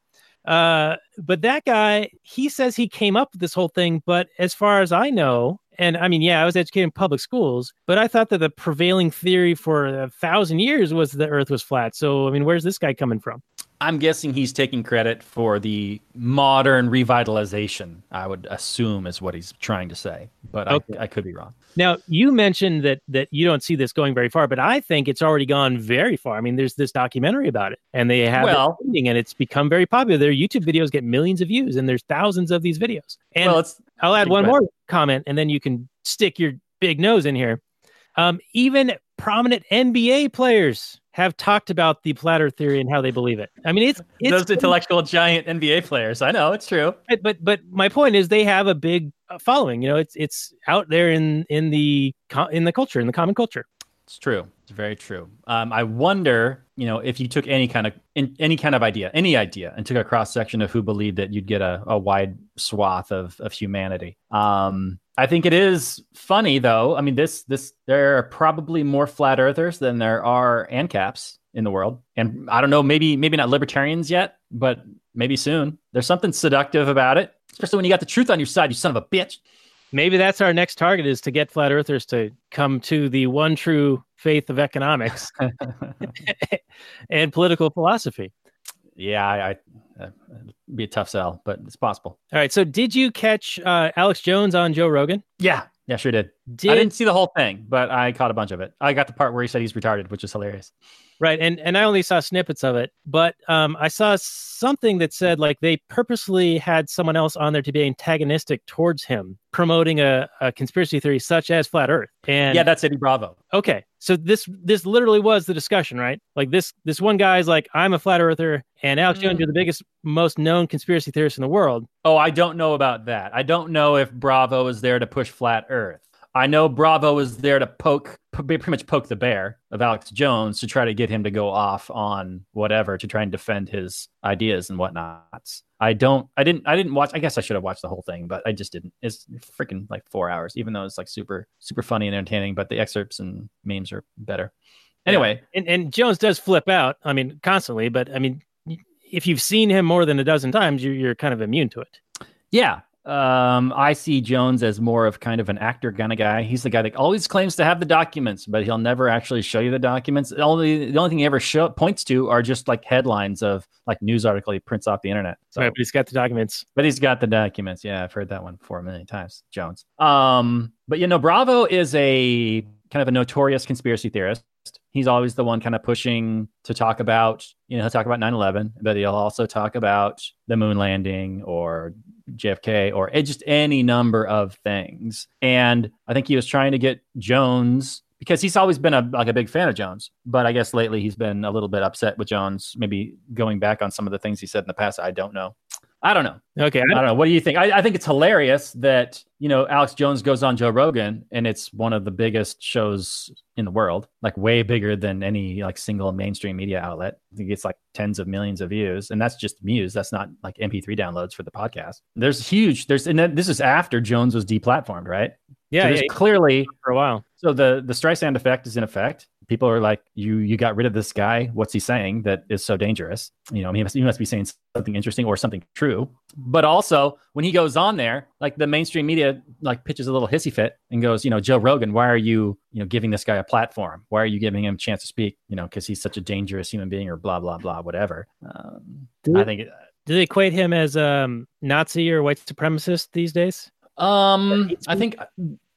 Speaker 1: Uh, but that guy, he says he came up with this whole thing. But as far as I know, and I mean, yeah, I was educated in public schools, but I thought that the prevailing theory for a thousand years was the Earth was flat. So, I mean, where's this guy coming from?
Speaker 2: I'm guessing he's taking credit for the modern revitalization. I would assume is what he's trying to say, but okay. I, I, could be wrong.
Speaker 1: Now you mentioned that that you don't see this going very far, but I think it's already gone very far. I mean, there's this documentary about it, and they have well, it and it's become very popular. Their YouTube videos get millions of views, and there's thousands of these videos. And well, I'll add one more comment, and then you can stick your big nose in here. Um, even prominent NBA players have talked about the platter theory and how they believe it. I mean, it's, it's
Speaker 2: those intellectual giant NBA players. I know it's true.
Speaker 1: But, but but my point is they have a big uh, following. You know, it's it's out there in in the in the culture in the common culture.
Speaker 2: It's true. It's very true. Um, I wonder, you know, if you took any kind of in, any kind of idea, any idea, and took a cross section of who believed it, you'd get a, a wide swath of of humanity. Um, I think it is funny though. I mean, this this there are probably more flat earthers than there are ANCAPs in the world, and I don't know, maybe maybe not libertarians yet, but maybe soon. There's something seductive about it, especially when you got the truth on your side. You son of a bitch.
Speaker 1: Maybe that's our next target is to get flat earthers to come to the one true faith of economics and political philosophy.
Speaker 2: Yeah, I, uh, be a tough sell, but it's possible.
Speaker 1: All right. So, did you catch uh, Alex Jones on Joe Rogan?
Speaker 2: Yeah, yeah, sure did. did. I didn't see the whole thing, but I caught a bunch of it. I got the part where he said he's retarded, which is hilarious.
Speaker 1: Right, and and I only saw snippets of it, but um, I saw something that said like they purposely had someone else on there to be antagonistic towards him, promoting a, a conspiracy theory such as flat Earth. And
Speaker 2: yeah, that's Eddie Bravo.
Speaker 1: Okay, so this this literally was the discussion, right? Like this this one guy is like, I'm a flat earther, And Alex Jones, you're the mm. biggest, most known conspiracy theorist in the world.
Speaker 2: Oh, I don't know about that. I don't know if Bravo is there to push flat Earth. I know Bravo was there to poke, pretty much poke the bear of Alex Jones to try to get him to go off on whatever to try and defend his ideas and whatnots. I don't, I didn't, I didn't watch. I guess I should have watched the whole thing, but I just didn't. It's freaking like four hours, even though it's like super, super funny and entertaining. But the excerpts and memes are better. Anyway,
Speaker 1: yeah. and, and Jones does flip out. I mean, constantly, but I mean, if you've seen him more than a dozen times, you're, you're kind of immune to it.
Speaker 2: Yeah, um, I see Jones as more of kind of an actor kind of guy. He's the guy that always claims to have the documents, but he'll never actually show you the documents. The only the only thing he ever show, points to are just like headlines of like news article he prints off the internet.
Speaker 1: So, right, but he's got the documents.
Speaker 2: But he's got the documents. Yeah, I've heard that one four million times. Jones. Um, but you know, Bravo is a kind of a notorious conspiracy theorist. He's always the one kind of pushing to talk about, you know, he'll talk about 9 11, but he'll also talk about the moon landing or JFK or just any number of things. And I think he was trying to get Jones because he's always been a like a big fan of Jones, but I guess lately he's been a little bit upset with Jones, maybe going back on some of the things he said in the past. I don't know. I don't know.
Speaker 1: Okay. I
Speaker 2: don't know. What do you think? I, I, think it's hilarious that, you know, Alex Jones goes on Joe Rogan and it's one of the biggest shows in the world, like way bigger than any like single mainstream media outlet. I think it's like tens of millions of views. And that's just views. That's not like MP3 downloads for the podcast. There's huge, there's, and then this is after Jones was deplatformed, right?
Speaker 1: Yeah.
Speaker 2: So there's
Speaker 1: yeah,
Speaker 2: clearly
Speaker 1: for a while.
Speaker 2: So the, the Streisand effect is in effect people are like, you you got rid of this guy. What's he saying that is so dangerous? You know, he must, he must be saying something interesting or something true. But also, when he goes on there, like the mainstream media like pitches a little hissy fit and goes, you know, Joe Rogan, why are you you know giving this guy a platform? Why are you giving him a chance to speak? You know, because he's such a dangerous human being or blah blah blah whatever. Um, I think. It,
Speaker 1: do they equate him as um Nazi or white supremacist these days?
Speaker 2: Um, I think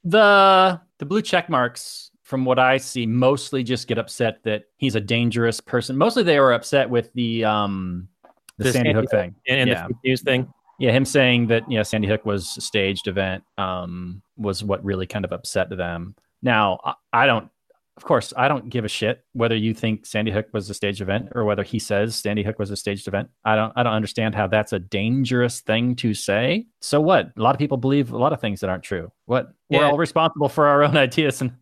Speaker 2: the the blue check marks from what I see, mostly just get upset that he's a dangerous person. Mostly they were upset with the um the, the Sandy, Sandy Hook thing
Speaker 1: and, and yeah. the news thing.
Speaker 2: Yeah, him saying that yeah, Sandy Hook was a staged event um was what really kind of upset them. Now, I, I don't of course, I don't give a shit whether you think Sandy Hook was a staged event or whether he says Sandy Hook was a staged event. I don't I don't understand how that's a dangerous thing to say. So what? A lot of people believe a lot of things that aren't true. What? Yeah. We're all responsible for our own ideas and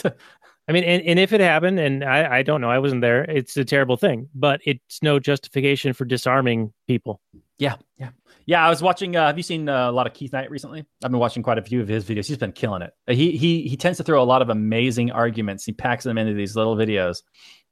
Speaker 1: I mean, and, and if it happened, and I, I don't know, I wasn't there, it's a terrible thing, but it's no justification for disarming people.
Speaker 2: Yeah. Yeah. Yeah. I was watching, uh, have you seen uh, a lot of Keith Knight recently? I've been watching quite a few of his videos. He's been killing it. He, he, he tends to throw a lot of amazing arguments. He packs them into these little videos.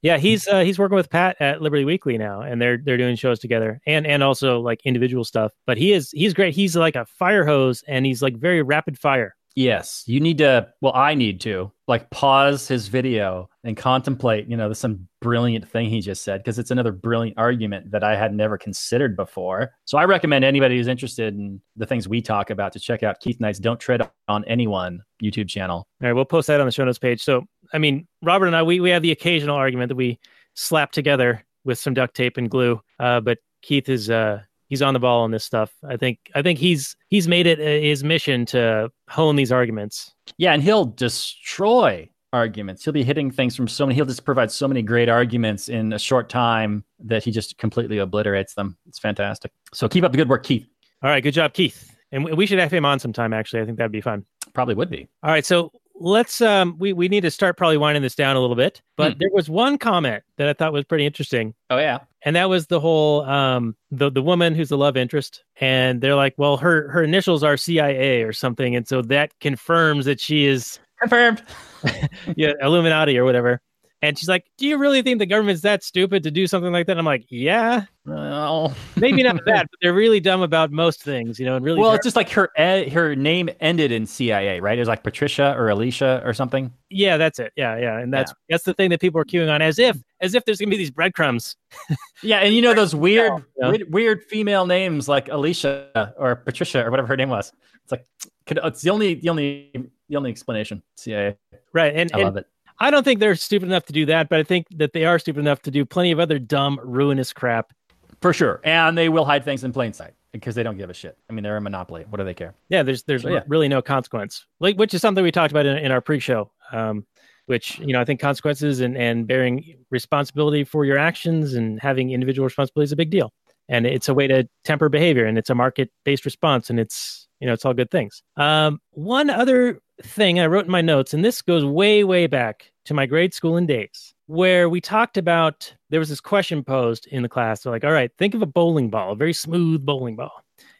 Speaker 1: Yeah, he's uh, he's working with Pat at Liberty Weekly now, and they're they're doing shows together, and and also like individual stuff. But he is he's great. He's like a fire hose, and he's like very rapid fire.
Speaker 2: Yes, you need to. Well, I need to like pause his video and contemplate. You know, some brilliant thing he just said because it's another brilliant argument that I had never considered before. So I recommend anybody who's interested in the things we talk about to check out Keith Knight's "Don't Tread on Anyone" YouTube channel.
Speaker 1: All right, we'll post that on the show notes page. So, I mean, Robert and I, we we have the occasional argument that we slap together with some duct tape and glue, uh, but Keith is uh, he's on the ball on this stuff. I think I think he's he's made it uh, his mission to hone these arguments.
Speaker 2: Yeah, and he'll destroy arguments. He'll be hitting things from so many. He'll just provide so many great arguments in a short time that he just completely obliterates them. It's fantastic. So keep up the good work, Keith.
Speaker 1: All right, good job, Keith. And we should have him on sometime. Actually, I think that'd be fun.
Speaker 2: Probably would be.
Speaker 1: All right, so let's um we we need to start probably winding this down a little bit but hmm. there was one comment that i thought was pretty interesting.
Speaker 2: Oh yeah.
Speaker 1: And that was the whole um the the woman who's the love interest and they're like well her her initials are cia or something and so that confirms that she is
Speaker 2: confirmed.
Speaker 1: Yeah illuminati or whatever and she's like, "Do you really think the government's that stupid to do something like that?" And I'm like, "Yeah,
Speaker 2: well,
Speaker 1: maybe not that, but they're really dumb about most things, you know." And really,
Speaker 2: well, it's just like her her name ended in CIA, right? It was like Patricia or Alicia or something.
Speaker 1: Yeah, that's it. Yeah, yeah, and that's yeah. that's the thing that people are queuing on, as if as if there's gonna be these breadcrumbs.
Speaker 2: yeah, and you know those weird, know? weird, weird female names like Alicia or Patricia or whatever her name was. It's like it's the only the only the only explanation. CIA,
Speaker 1: right? And
Speaker 2: I
Speaker 1: and,
Speaker 2: love it
Speaker 1: I don't think they're stupid enough to do that, but I think that they are stupid enough to do plenty of other dumb, ruinous crap.
Speaker 2: For sure. And they will hide things in plain sight because they don't give a shit. I mean, they're a monopoly. What do they care?
Speaker 1: Yeah, there's there's so, yeah. really no consequence. Like which is something we talked about in, in our pre-show. Um, which you know I think consequences and and bearing responsibility for your actions and having individual responsibility is a big deal. And it's a way to temper behavior, and it's a market based response, and it's you know it's all good things. Um, one other thing I wrote in my notes, and this goes way way back to my grade school in days where we talked about there was this question posed in the class. They're like, all right, think of a bowling ball, a very smooth bowling ball,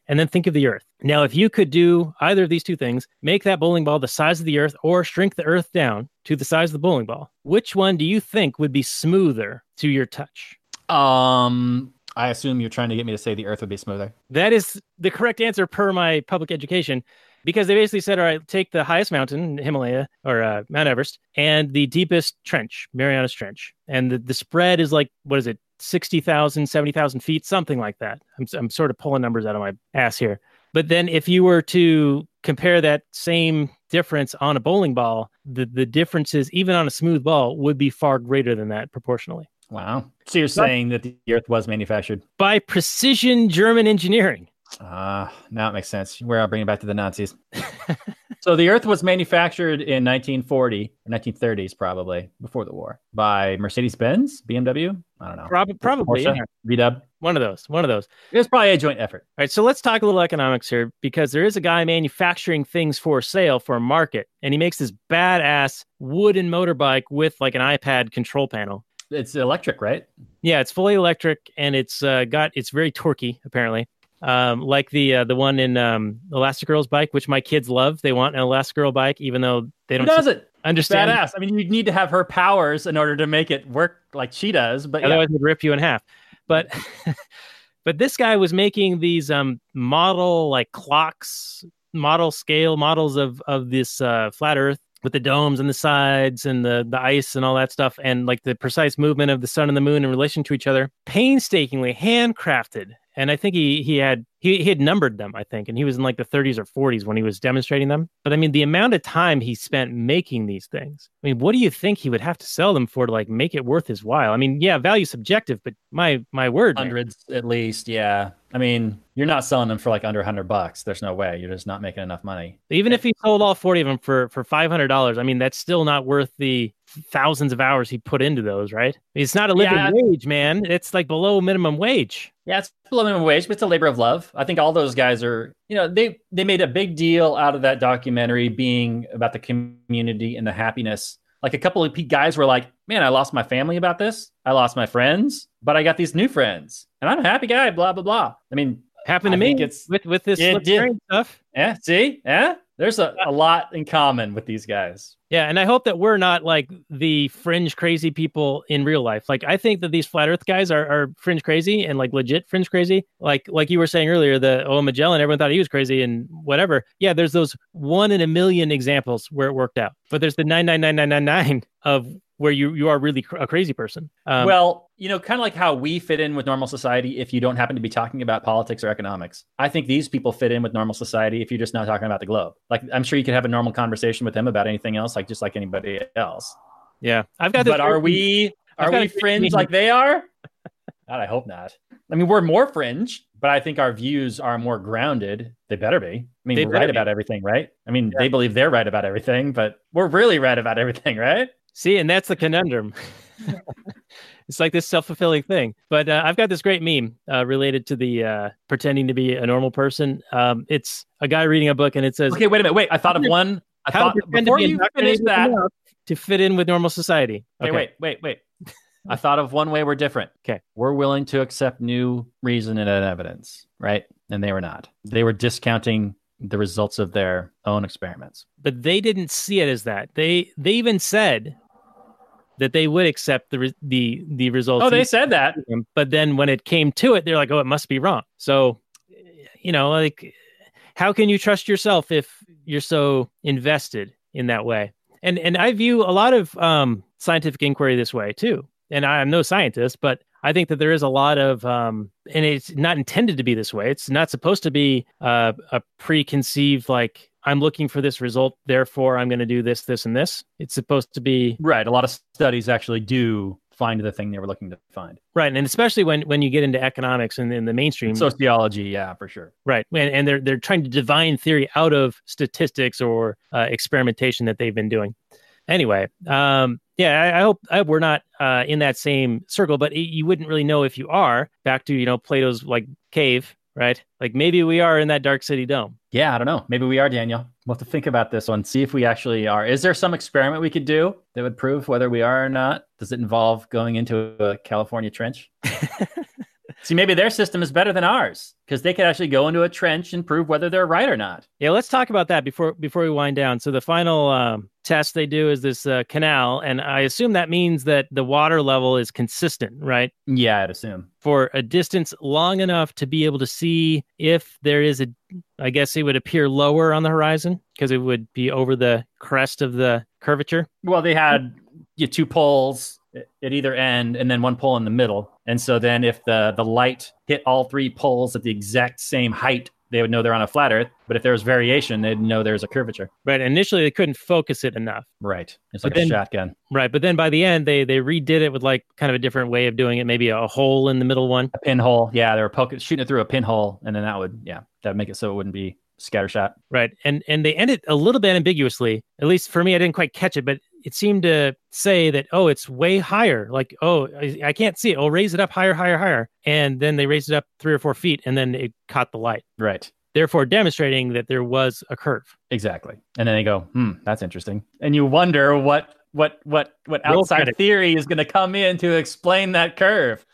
Speaker 1: and then think of the earth. Now, if you could do either of these two things, make that bowling ball the size of the earth or shrink the earth down to the size of the bowling ball, which one do you think would be smoother to your touch?
Speaker 2: Um, I assume you're trying to get me to say the earth would be smoother.
Speaker 1: That is the correct answer per my public education because they basically said, all right, take the highest mountain, Himalaya or uh, Mount Everest, and the deepest trench, Marianas Trench. And the, the spread is like, what is it, 60,000, 70,000 feet, something like that. I'm, I'm sort of pulling numbers out of my ass here. But then if you were to compare that same difference on a bowling ball, the, the differences, even on a smooth ball, would be far greater than that proportionally.
Speaker 2: Wow. So you're saying that the earth was manufactured
Speaker 1: by precision German engineering.
Speaker 2: Ah, uh, now it makes sense. Where I'll bring it back to the Nazis. so the Earth was manufactured in 1940 1930s, probably before the war, by Mercedes Benz, BMW. I don't know.
Speaker 1: Prob- probably,
Speaker 2: Porsche,
Speaker 1: yeah. One of those. One of those.
Speaker 2: It was probably a joint effort.
Speaker 1: All right. So let's talk a little economics here because there is a guy manufacturing things for sale for a market, and he makes this badass wooden motorbike with like an iPad control panel.
Speaker 2: It's electric, right?
Speaker 1: Yeah, it's fully electric, and it's uh, got it's very torquey apparently um, like the uh, the one in um, Elastigirl's bike, which my kids love. They want an Elastigirl bike, even though they don't.
Speaker 2: Who does it?
Speaker 1: Understand?
Speaker 2: Badass. I mean, you need to have her powers in order to make it work like she does. But
Speaker 1: otherwise,
Speaker 2: yeah.
Speaker 1: it'd rip you in half. But but this guy was making these um, model like clocks, model scale models of of this uh, flat Earth with the domes and the sides and the the ice and all that stuff and like the precise movement of the sun and the moon in relation to each other painstakingly handcrafted and I think he he had he, he had numbered them, I think, and he was in like the 30s or 40s when he was demonstrating them. But I mean, the amount of time he spent making these things. I mean, what do you think he would have to sell them for to like make it worth his while? I mean, yeah, value subjective, but my my word,
Speaker 2: hundreds man. at least, yeah. I mean, you're not selling them for like under 100 bucks. There's no way. You're just not making enough money.
Speaker 1: Even if he sold all 40 of them for for $500, I mean, that's still not worth the thousands of hours he put into those, right? It's not a living yeah. wage, man. It's like below minimum wage.
Speaker 2: Yeah, it's below minimum wage, but it's a labor of love. I think all those guys are, you know, they they made a big deal out of that documentary being about the community and the happiness. Like a couple of guys were like, "Man, I lost my family about this. I lost my friends, but I got these new friends, and I'm a happy guy." Blah blah blah. I mean,
Speaker 1: happened to
Speaker 2: I
Speaker 1: me
Speaker 2: it's
Speaker 1: with with this stuff.
Speaker 2: Yeah, see, yeah, there's a, a lot in common with these guys.
Speaker 1: Yeah, and I hope that we're not like the fringe crazy people in real life. Like I think that these flat Earth guys are, are fringe crazy and like legit fringe crazy. Like like you were saying earlier, the oh Magellan, everyone thought he was crazy and whatever. Yeah, there's those one in a million examples where it worked out, but there's the nine nine nine nine nine nine of where you you are really a crazy person.
Speaker 2: Um, well, you know, kind of like how we fit in with normal society if you don't happen to be talking about politics or economics. I think these people fit in with normal society if you're just not talking about the globe. Like I'm sure you could have a normal conversation with them about anything else, like just like anybody else.
Speaker 1: Yeah, I've got.
Speaker 2: But are we are we fringe like they are? God, I hope not. I mean, we're more fringe, but I think our views are more grounded. They better be. I mean, they we're right be. about everything, right? I mean, yeah. they believe they're right about everything, but we're really right about everything, right?
Speaker 1: See, and that's the conundrum. it's like this self fulfilling thing. But uh, I've got this great meme uh, related to the uh, pretending to be a normal person. Um, it's a guy reading a book, and it says,
Speaker 2: "Okay, wait a minute, wait. I thought of one. I thought before you finish that
Speaker 1: to fit in with normal society."
Speaker 2: Okay, wait, wait, wait. I thought of one way we're different.
Speaker 1: Okay,
Speaker 2: we're willing to accept new reason and evidence, right? And they were not. They were discounting the results of their own experiments.
Speaker 1: But they didn't see it as that. They they even said that they would accept the the the results.
Speaker 2: Oh, they said that.
Speaker 1: But then when it came to it, they're like, "Oh, it must be wrong." So, you know, like, how can you trust yourself if you're so invested in that way? And and I view a lot of um, scientific inquiry this way too. And I'm no scientist, but I think that there is a lot of, um, and it's not intended to be this way. It's not supposed to be uh, a preconceived like I'm looking for this result, therefore I'm going to do this, this, and this. It's supposed to be
Speaker 2: right. A lot of studies actually do find the thing they were looking to find.
Speaker 1: Right, and especially when when you get into economics and in the mainstream
Speaker 2: sociology, yeah, for sure.
Speaker 1: Right, and, and they're they're trying to divine theory out of statistics or uh, experimentation that they've been doing. Anyway, um, yeah, I, I hope I hope we're not uh, in that same circle, but it, you wouldn't really know if you are. Back to you know Plato's like cave, right? Like maybe we are in that dark city dome.
Speaker 2: Yeah, I don't know. Maybe we are, Daniel. We'll have to think about this one, see if we actually are. Is there some experiment we could do that would prove whether we are or not? Does it involve going into a California trench? See, maybe their system is better than ours because they could actually go into a trench and prove whether they're right or not.
Speaker 1: Yeah, let's talk about that before before we wind down. So the final um, test they do is this uh, canal, and I assume that means that the water level is consistent, right?
Speaker 2: Yeah, I'd assume
Speaker 1: for a distance long enough to be able to see if there is a. I guess it would appear lower on the horizon because it would be over the crest of the curvature.
Speaker 2: Well, they had you know, two poles at either end and then one pole in the middle. And so then if the the light hit all three poles at the exact same height, they would know they're on a flat earth. But if there was variation, they'd know there's a curvature.
Speaker 1: Right. Initially they couldn't focus it enough.
Speaker 2: Right. It's like
Speaker 1: But
Speaker 2: a
Speaker 1: then-
Speaker 2: shotgun.
Speaker 1: Right. But then by the end they they redid it with like kind of a different way of doing it, maybe a hole in the middle one.
Speaker 2: A pinhole. Yeah, they were poking shooting it through a pinhole, and then that would yeah, that'd make it so it wouldn't be scattershot.
Speaker 1: Right. And and they ended a little bit ambiguously. At least for me, I didn't quite catch it, but it seemed to say that, oh, it's way higher. Like, oh, I, I can't see it. Oh, raise it up higher, higher, higher. And then they raised it up three or four feet and then it caught the light,
Speaker 2: Right.
Speaker 1: therefore demonstrating that there was a curve.
Speaker 2: Exactly. And then they go, hmm, that's interesting. And you wonder what what what what
Speaker 1: Roll
Speaker 2: outside
Speaker 1: credit.
Speaker 2: theory is going to come in to explain that curve.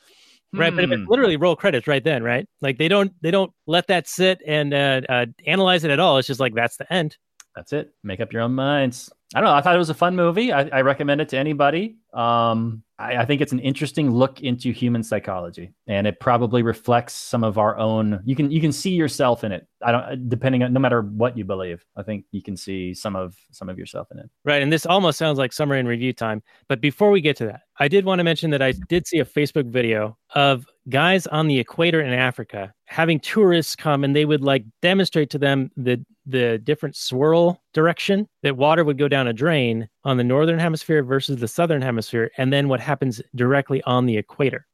Speaker 1: Right. But if
Speaker 2: Hmm.
Speaker 1: literally roll credits right then, right? Like they don't they don't let that sit and uh, uh, analyze it at all. It's just like that's the end.
Speaker 2: that's it. Make up your own minds. I don't know. I thought it was a fun movie. I, I recommend it to anybody. Um, I, I think it's an interesting look into human psychology, and it probably reflects some of our own. You can you can see yourself in it. I don't depending on no matter what you believe. I think you can see some of some of yourself in it.
Speaker 1: Right. And this almost sounds like summary and review time. But before we get to that, I did want to mention that I did see a Facebook video of guys on the equator in Africa having tourists come and they would like demonstrate to them the the different swirl direction that water would go down a drain on the northern hemisphere versus the southern hemisphere and then what happens directly on the equator.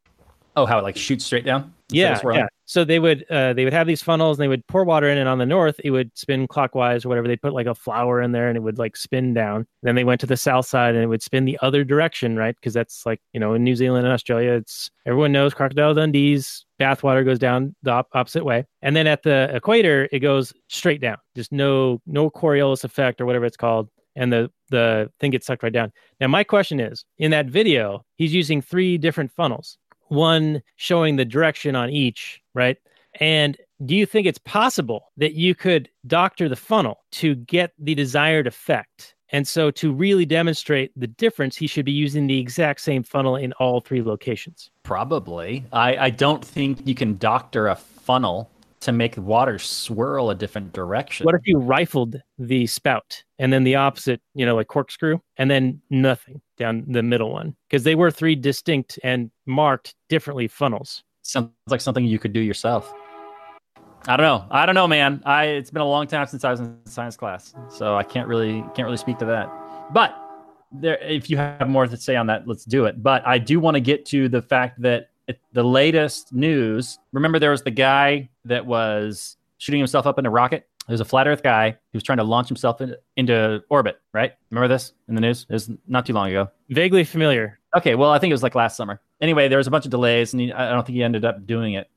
Speaker 2: Oh, how it like shoots straight down?
Speaker 1: Yeah, yeah. So they would uh, they would have these funnels and they would pour water in, and on the north it would spin clockwise or whatever. They'd put like a flower in there and it would like spin down. Then they went to the south side and it would spin the other direction, right? Because that's like you know in New Zealand and Australia, it's everyone knows Crocodile Dundee's bathwater goes down the op- opposite way, and then at the equator it goes straight down. Just no no Coriolis effect or whatever it's called. And the the thing gets sucked right down. Now my question is, in that video, he's using three different funnels one showing the direction on each, right? And do you think it's possible that you could doctor the funnel to get the desired effect? And so to really demonstrate the difference, he should be using the exact same funnel in all three locations.
Speaker 2: Probably. I, I don't think you can doctor a funnel to make the water swirl a different direction.
Speaker 1: What if you rifled the spout and then the opposite, you know, like corkscrew, and then nothing down the middle one? Because they were three distinct and marked differently funnels.
Speaker 2: Sounds like something you could do yourself. I don't know. I don't know, man. I it's been a long time since I was in science class, so I can't really can't really speak to that. But there, if you have more to say on that, let's do it. But I do want to get to the fact that it, the latest news. Remember, there was the guy that was shooting himself up in a rocket. There's a flat Earth guy who was trying to launch himself in, into orbit. Right? Remember this in the news? It was not too long ago.
Speaker 1: Vaguely familiar.
Speaker 2: Okay, well, I think it was like last summer. Anyway, there was a bunch of delays, and he, I don't think he ended up doing it.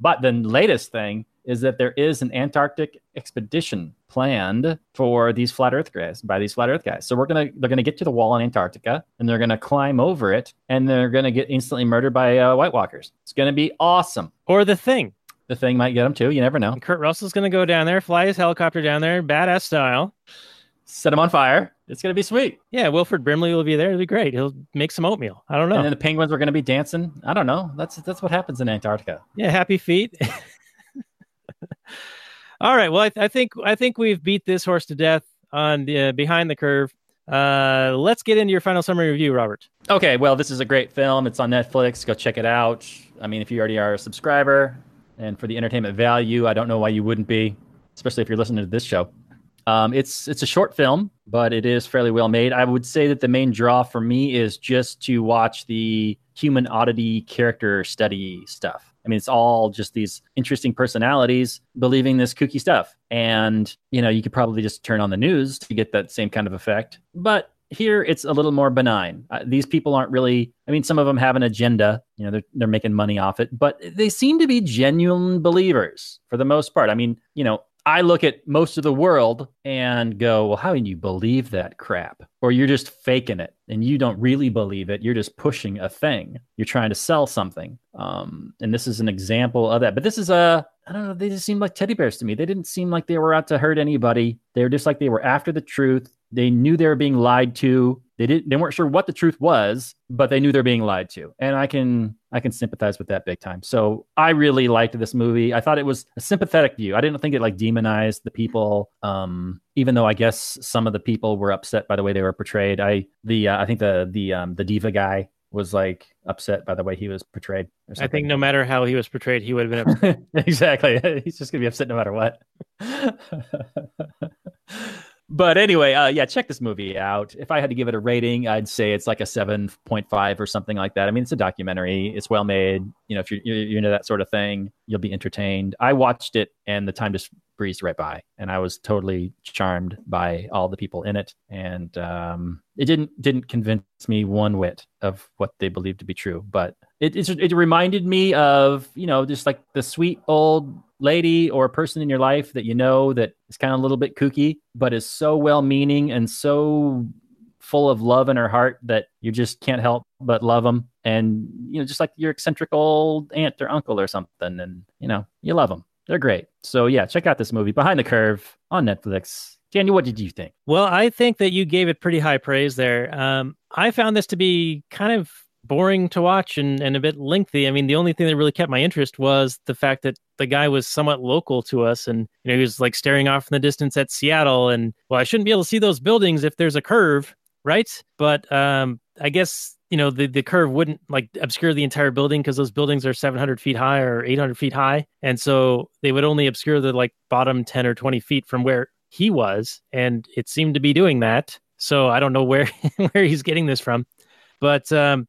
Speaker 2: But the latest thing is that there is an Antarctic expedition planned for these flat Earth guys by these flat Earth guys. So we're gonna they're gonna get to the wall in Antarctica, and they're gonna climb over it, and they're gonna get instantly murdered by uh, White Walkers. It's gonna be awesome.
Speaker 1: Or the thing.
Speaker 2: The thing might get them too. You never know.
Speaker 1: Kurt Russell's to go down there, fly his helicopter down there, badass style.
Speaker 2: Set them on fire. It's gonna be sweet.
Speaker 1: Yeah, Wilford Brimley will be there. It'll be great. He'll make some oatmeal. I don't know.
Speaker 2: And then the penguins are gonna be dancing. I don't know. That's that's what happens in Antarctica.
Speaker 1: yeah, happy feet. All right. Well, I, I think I think we've beat this horse to death on the uh, behind the curve. Uh, let's get into your final summary review, Robert.
Speaker 2: Okay, well, this is a great film. It's on Netflix. Go check it out. I mean, if you already are a subscriber, and for the entertainment value, I don't know why you wouldn't be, especially if you're listening to this show. Um, it's it's a short film, but it is fairly well made. I would say that the main draw for me is just to watch the human oddity character study stuff. I mean, it's all just these interesting personalities believing this kooky stuff. And, you know, you could probably just turn on the news to get that same kind of effect. But here it's a little more benign. Uh, these people aren't really. I mean, some of them have an agenda. You know, they're they're making money off it, but they seem to be genuine believers for the most part. I mean, you know, I look at most of the world and go, well, how can you believe that crap? Or you're just faking it and you don't really believe it. You're just pushing a thing. You're trying to sell something. Um, and this is an example of that. But this is a, I don't know, they just seemed like teddy bears to me. They didn't seem like they were out to hurt anybody. They were just like they were after the truth. They knew they were being lied to. They didn't they weren't sure what the truth was, but they knew they're being lied to. And I can I can sympathize with that big time. So I really liked this movie. I thought it was a sympathetic view. I didn't think it like demonized the people. Um, even though I guess some of the people were upset by the way they were portrayed. I the uh, I think the the um, the diva guy was like upset by the way he was portrayed.
Speaker 1: I think no matter how he was portrayed, he would have been
Speaker 2: upset. exactly. He's just gonna be upset no matter what. but anyway, uh, yeah, check this movie out. If I had to give it a rating, I'd say it's like a seven point five or something like that. I mean, it's a documentary. It's well made. You know, if you're, you're into that sort of thing, you'll be entertained. I watched it, and the time just breezed right by, and I was totally charmed by all the people in it. And um, it didn't didn't convince me one whit of what they believed to be true, but it it, it reminded me of you know just like the sweet old lady or person in your life that you know that is kind of a little bit kooky, but is so well meaning and so full of love in her heart that you just can't help but love them. And, you know, just like your eccentric old aunt or uncle or something. And, you know, you love them. They're great. So, yeah, check out this movie, Behind the Curve on Netflix. Daniel, what did you think?
Speaker 1: Well, I think that you gave it pretty high praise there. Um, I found this to be kind of boring to watch and, and a bit lengthy. I mean, the only thing that really kept my interest was the fact that the guy was somewhat local to us and you know he was like staring off in the distance at Seattle and well I shouldn't be able to see those buildings if there's a curve, right? But um I guess you know the, the curve wouldn't like obscure the entire building because those buildings are 700 feet high or 800 feet high and so they would only obscure the like bottom 10 or 20 feet from where he was and it seemed to be doing that so i don't know where where he's getting this from but um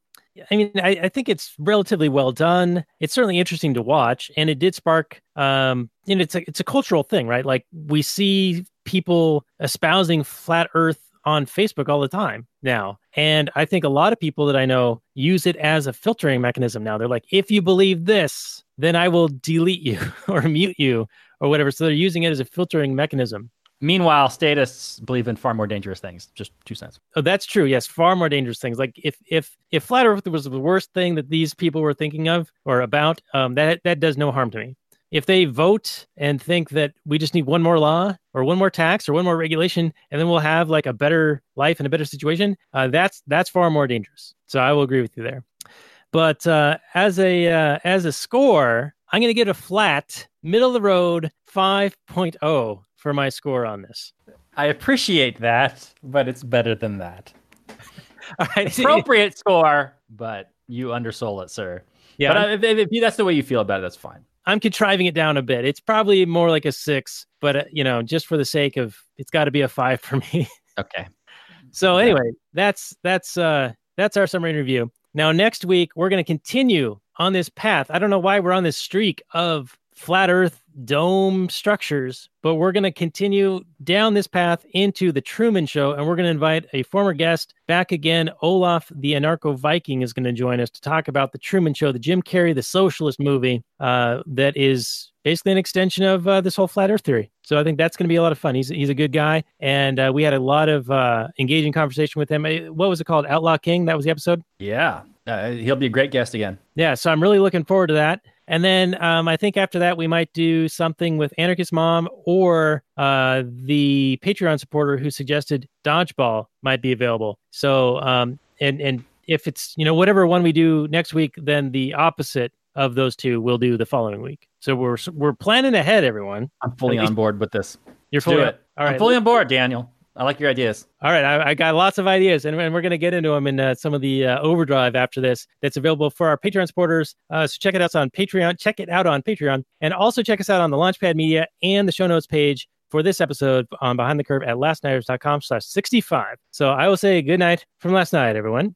Speaker 1: I mean, I, I, think it's relatively well done. It's certainly interesting to watch, and it did spark. Um, you know, it's a it's a cultural thing, right? Like we see people espousing flat Earth on Facebook all the time now, and I think a lot of people that I know use it as a filtering mechanism now. They're like, if you believe this, then I will delete you or mute you or whatever. So they're using it as a filtering mechanism.
Speaker 2: Meanwhile, statists believe in far more dangerous things. Just two cents.
Speaker 1: Oh, that's true. Yes, far more dangerous things. Like if if if flat Earth was the worst thing that these people were thinking of or about, um, that that does no harm to me. If they vote and think that we just need one more law or one more tax or one more regulation, and then we'll have like a better life and a better situation, uh, that's that's far more dangerous. So I will agree with you there. But uh, as a uh, as a score, I'm going to get a flat, middle of the road, 5.0 for my score on this.
Speaker 2: I appreciate that, but it's better than that. All right, appropriate score, but you undersold it, sir. Yeah, but if, if, if, that's the way you feel about it, that's fine.
Speaker 1: I'm contriving it down a bit. It's probably more like a six, but uh, you know, just for the sake of, it's got to be a five for me.
Speaker 2: okay.
Speaker 1: So anyway, that's that's uh that's our summary review. Now next week we're going to continue on this path. I don't know why we're on this streak of flat Earth dome structures, but we're going to continue down this path into the Truman Show, and we're going to invite a former guest back again. Olof, the anarcho Viking, is going to join us to talk about the Truman Show, the Jim Carrey, the socialist movie uh, that is basically an extension of uh, this whole flat Earth theory. So I think that's going to be a lot of fun. He's he's a good guy, and uh, we had a lot of uh, engaging conversation with him. Uh, what was it called? Outlaw King. That was the episode.
Speaker 2: Yeah, uh, he'll be a great guest again.
Speaker 1: Yeah, so I'm really looking forward to that. And then um, I think after that, we might do something with Anarchist Mom or uh, the Patreon supporter who suggested Dodgeball might be available. So, um, and, and if it's, you know, whatever one we do next week, then the opposite of those two we'll do the following week. So we're, we're planning ahead, everyone.
Speaker 2: I'm fully on board with this.
Speaker 1: You're fully.
Speaker 2: All right. I'm fully on board, Daniel. I like your ideas.
Speaker 1: All right, I, I got lots of ideas, and, and we're going to get into them in uh, some of the uh, overdrive after this. That's available for our Patreon supporters. Uh, so check it out on Patreon. Check it out on Patreon, and also check us out on the Launchpad Media and the show notes page for this episode on Behind the Curve at lastnighters.com/slash sixty-five. So I will say good night from last night, everyone.